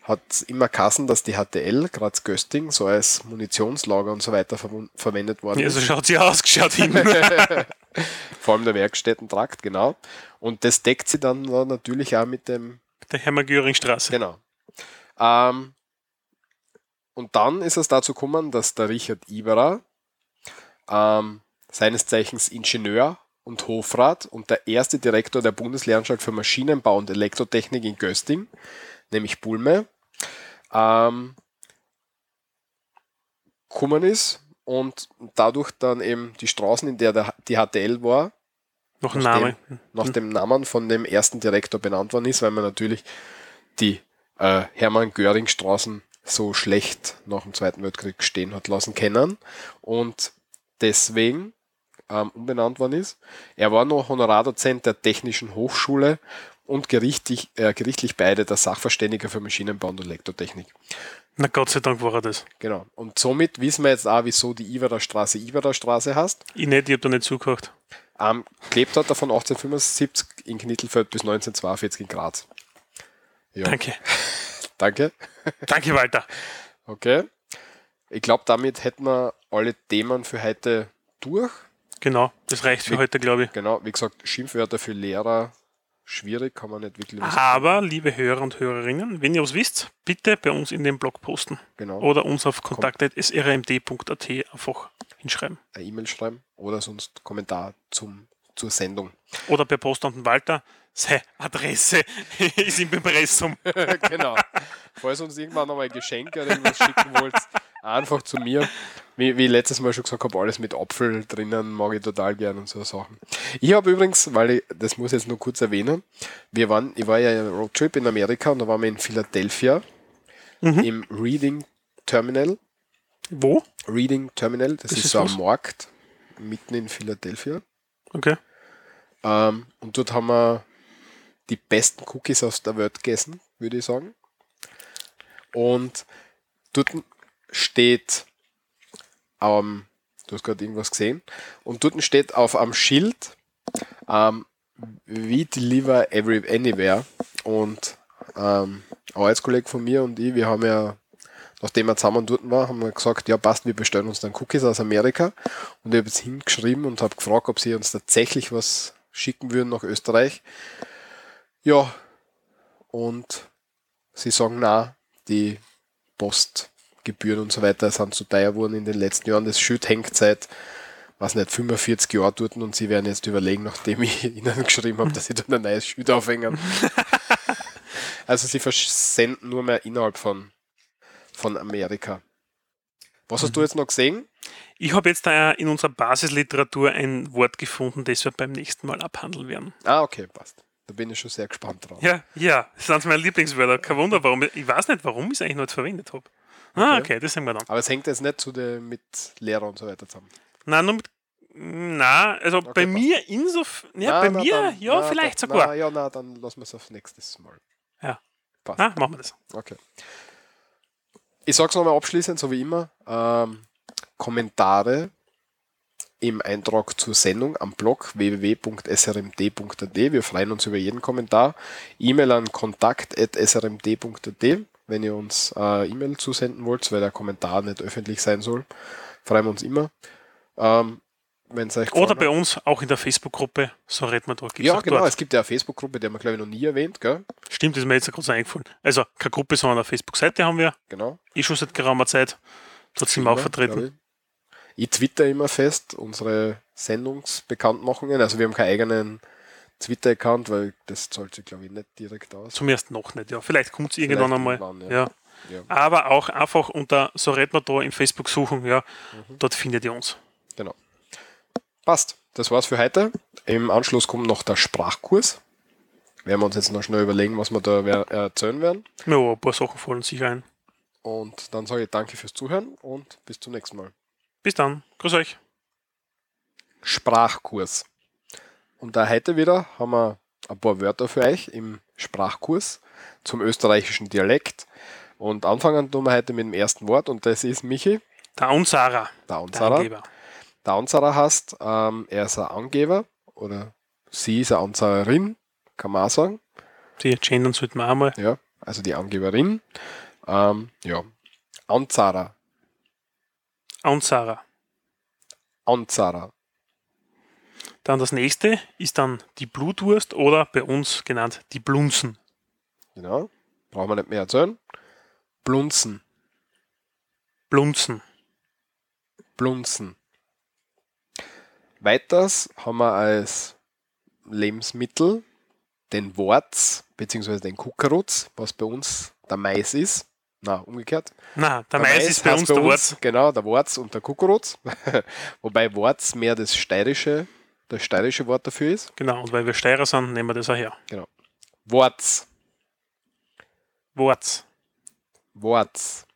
hat es immer Kassen, dass die HTL, Graz Gösting, so als Munitionslager und so weiter verwun- verwendet worden Ja, ist. so schaut sie ausgeschaut hin. Vor allem der Werkstättentrakt, genau. Und das deckt sie dann natürlich auch mit dem Der Hermann-Göring-Straße. Genau. Ähm, und dann ist es dazu gekommen, dass der Richard Iberer, ähm, seines Zeichens Ingenieur und Hofrat und der erste Direktor der Bundeslehranstalt für Maschinenbau und Elektrotechnik in Gösting, nämlich Bulme, ähm, gekommen ist und dadurch dann eben die Straßen, in der die HTL war, Noch Nachdem- Name. nach dem Namen von dem ersten Direktor benannt worden ist, weil man natürlich die äh, Hermann-Göring-Straßen so schlecht nach dem Zweiten Weltkrieg stehen hat lassen können und deswegen ähm, umbenannt worden ist. Er war noch Honorardozent der Technischen Hochschule und gerichtlich, äh, gerichtlich beide der Sachverständiger für Maschinenbau und Elektrotechnik. Na Gott sei Dank war er das. Genau. Und somit wissen wir jetzt auch, wieso die Iverer Straße Iverer Straße heißt. Ich nicht, ich habe da nicht zugehört. Ähm, gelebt hat er von 1875 in Knittelfeld bis 1942 in Graz. Ja, Danke. danke. Danke, Walter. Okay. Ich glaube, damit hätten wir alle Themen für heute durch. Genau, das reicht für Wie- heute, glaube ich. Genau, wie gesagt, Schimpfwörter für Lehrer, schwierig, kann man nicht wirklich was. Aber, liebe Hörer und Hörerinnen, wenn ihr was wisst, bitte bei uns in den Blog posten. Genau, Oder uns auf kontakt.srmd.at einfach hinschreiben. eine E-Mail schreiben oder sonst Kommentar zum, zur Sendung. Oder per Post an den Walter. Seine Adresse ist im Impressum. genau. Falls uns irgendwann noch mal ein Geschenk oder irgendwas schicken wollt, einfach zu mir. Wie, wie ich letztes Mal schon gesagt habe, alles mit Apfel drinnen mag ich total gern und so Sachen. Ich habe übrigens, weil ich, das muss ich jetzt nur kurz erwähnen, wir waren, ich war ja im Roadtrip in Amerika und da waren wir in Philadelphia im Reading Terminal. Wo? Reading Terminal, das, Das ist, ist so was? ein Markt mitten in Philadelphia. Okay. Ähm, und dort haben wir die besten Cookies aus der Welt gegessen, würde ich sagen. Und dort steht, ähm, du hast gerade irgendwas gesehen, und dort steht auf einem Schild, ähm, we deliver every, anywhere. Und ähm, ein Arbeitskollege von mir und ich, wir haben ja, nachdem wir zusammen dort waren, haben wir gesagt, ja passt, wir bestellen uns dann Cookies aus Amerika. Und ich habe jetzt hingeschrieben und habe gefragt, ob sie uns tatsächlich was schicken würden nach Österreich. Ja, und sie sagen, na, die Postgebühren und so weiter sind zu teuer geworden in den letzten Jahren. Das Schild hängt seit, was nicht, 45 Jahren dort und sie werden jetzt überlegen, nachdem ich ihnen geschrieben habe, dass sie dort ein neues Schild aufhängen. Also sie versenden nur mehr innerhalb von, von Amerika. Was hast du jetzt noch gesehen? Ich habe jetzt da in unserer Basisliteratur ein Wort gefunden, das wir beim nächsten Mal abhandeln werden. Ah, okay, passt. Da bin ich schon sehr gespannt drauf. Ja, ja, das sind meine Lieblingswörter. Kein Wunder, warum. Ich weiß nicht, warum ich es eigentlich noch nicht verwendet habe. Ah, Okay. okay, das sehen wir dann. Aber es hängt jetzt nicht zu der, mit Lehrer und so weiter zusammen. Nein, nur mit. Nein, also bei passt. mir insofern. Ja, Na, bei na, mir, dann- ja, na, vielleicht dann, sogar. Na, ja, na, dann lassen wir es auf nächstes Mal. Ja. Passt. Na, machen wir das. Okay. Ich sage es nochmal abschließend, so wie immer. Ähm, Kommentare im Eintrag zur Sendung am Blog www.srmd.at. Wir freuen uns über jeden Kommentar. E-Mail an kontakt.srmd.at, wenn ihr uns äh, E-Mail zusenden wollt, weil der Kommentar nicht öffentlich sein soll. Freuen wir uns immer. Ähm, wenn es euch Oder bei hat. uns auch in der Facebook-Gruppe, so redet man. Gibt's Ja, genau. dort. Es gibt ja eine Facebook-Gruppe, die haben wir, glaube ich, noch nie erwähnt. Gell? Stimmt, das ist mir jetzt gerade so eingefallen. Also keine Gruppe, sondern eine Facebook-Seite haben wir. Genau. Eh schon seit geraumer Zeit. Dort sind wir auch vertreten. Ich. ich twitter immer fest unsere Sendungsbekanntmachungen. Also wir haben keinen eigenen Twitter-Account, weil das zahlt sich, glaube ich, nicht direkt aus. Zum ersten noch nicht, ja. Vielleicht kommt es irgendwann einmal. irgendwann, ja. Ja. Aber auch einfach unter so redet man da im Facebook suchen, ja. Mhm. Dort findet ihr uns. Genau. Passt. Das war's für heute. Im Anschluss kommt noch der Sprachkurs. Werden wir uns jetzt noch schnell überlegen, was wir da erzählen werden. Ja, ein paar Sachen fallen sicher ein. Und dann sage ich danke fürs Zuhören und bis zum nächsten Mal. Bis dann. Grüß euch. Sprachkurs. Und da heute wieder haben wir ein paar Wörter für euch im Sprachkurs zum österreichischen Dialekt. Und anfangen tun wir heute mit dem ersten Wort und das ist Michi, Der Unsara. der. Angeber. Der Anzahrer heißt, ähm, er ist ein Angeber oder sie ist eine Anzahrerin, kann man auch sagen. Die gendern sollten wir auch mal. Ja, also die Angeberin. Ähm, ja, Anzahrer, Unsara. Anzahrer. Dann das nächste ist dann die Blutwurst oder bei uns genannt die Blunzen. Genau, brauchen wir nicht mehr erzählen. Blunzen, Blunzen. Blunzen. Weiters haben wir als Lebensmittel den Worz bzw. den Kuckerutz, was bei uns der Mais ist. Na, umgekehrt. Na, der Mais ist bei uns der Wort. Genau, der Worz und der Kuckerutz. Wobei Worz mehr das steirische, das steirische Wort dafür ist. Genau, und weil wir Steirer sind, nehmen wir das auch her. Worz. Worts. Worz.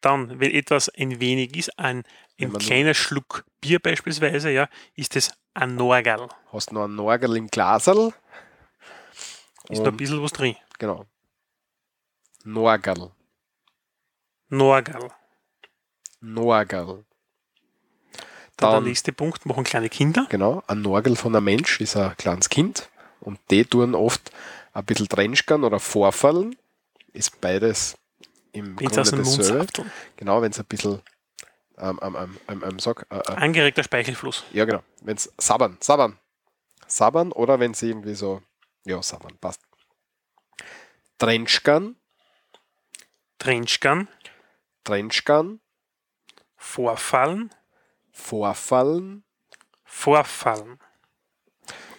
Dann, wenn etwas ein wenig ist, ein, ein kleiner Schluck Bier beispielsweise, ja, ist es ein Norgal. Hast noch einen Norgel im Glaserl. Ist da ein bisschen was drin. Genau. Norgel. Norgal. Norgel. Dann, Dann- der nächste Punkt, machen kleine Kinder. Genau, ein Norgel von einem Mensch ist ein kleines Kind und die tun oft ein bisschen Trenschkern oder Vorfallen. Ist beides im Wenn es aus Grunde dasselbe. Genau, wenn es ein bisschen ähm, ähm, ähm, ähm, ähm, sag, äh, äh, Angeregter Speichelfluss. ja genau, wenn es sabbern, sabbern, sabbern oder wenn sie irgendwie so, ja sabbern, passt. Trenschkern, Trenchkan. Trenschkern, Vorfallen. Vorfallen Vorfallen.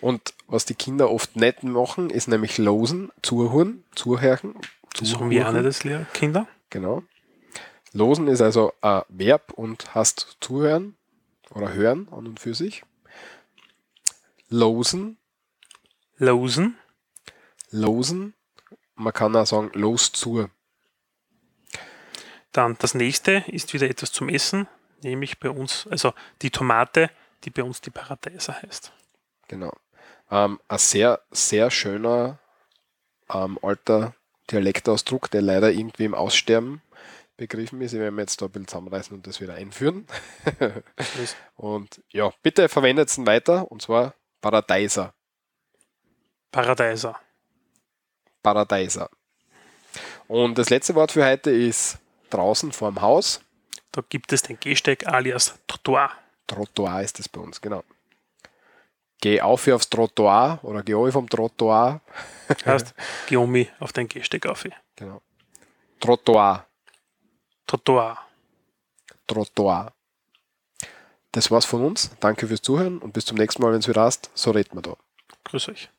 und was die Kinder oft nicht machen, ist nämlich losen, zuhören, zuhören. Das haben wir auch nicht als Lehrer- Kinder. Genau. Losen ist also ein Verb und hast zuhören oder hören an und für sich. Losen, Losen. losen. Man kann auch sagen, los zu. Dann das nächste ist wieder etwas zum Essen, nämlich bei uns, also die Tomate, die bei uns die Paradeiser heißt. Genau. Ähm, ein sehr, sehr schöner ähm, alter Dialektausdruck, der leider irgendwie im Aussterben begriffen ist. Ich werde mir jetzt da ein bisschen zusammenreißen und das wieder einführen. und ja, bitte verwendet es weiter und zwar Paradeiser. Paradeiser. Paradeiser. Und das letzte Wort für heute ist draußen vorm Haus. Da gibt es den Gehsteig alias Trottoir. Trottoir ist das bei uns, genau. Geh auf aufs Trottoir oder geh auf vom Trottoir. Heißt, geh um mich auf den Gehsteig auf. Genau. Trottoir. Trottoir. Trottoir. Das war's von uns. Danke fürs Zuhören und bis zum nächsten Mal, wenn es wieder hast. So reden wir da. Grüß euch.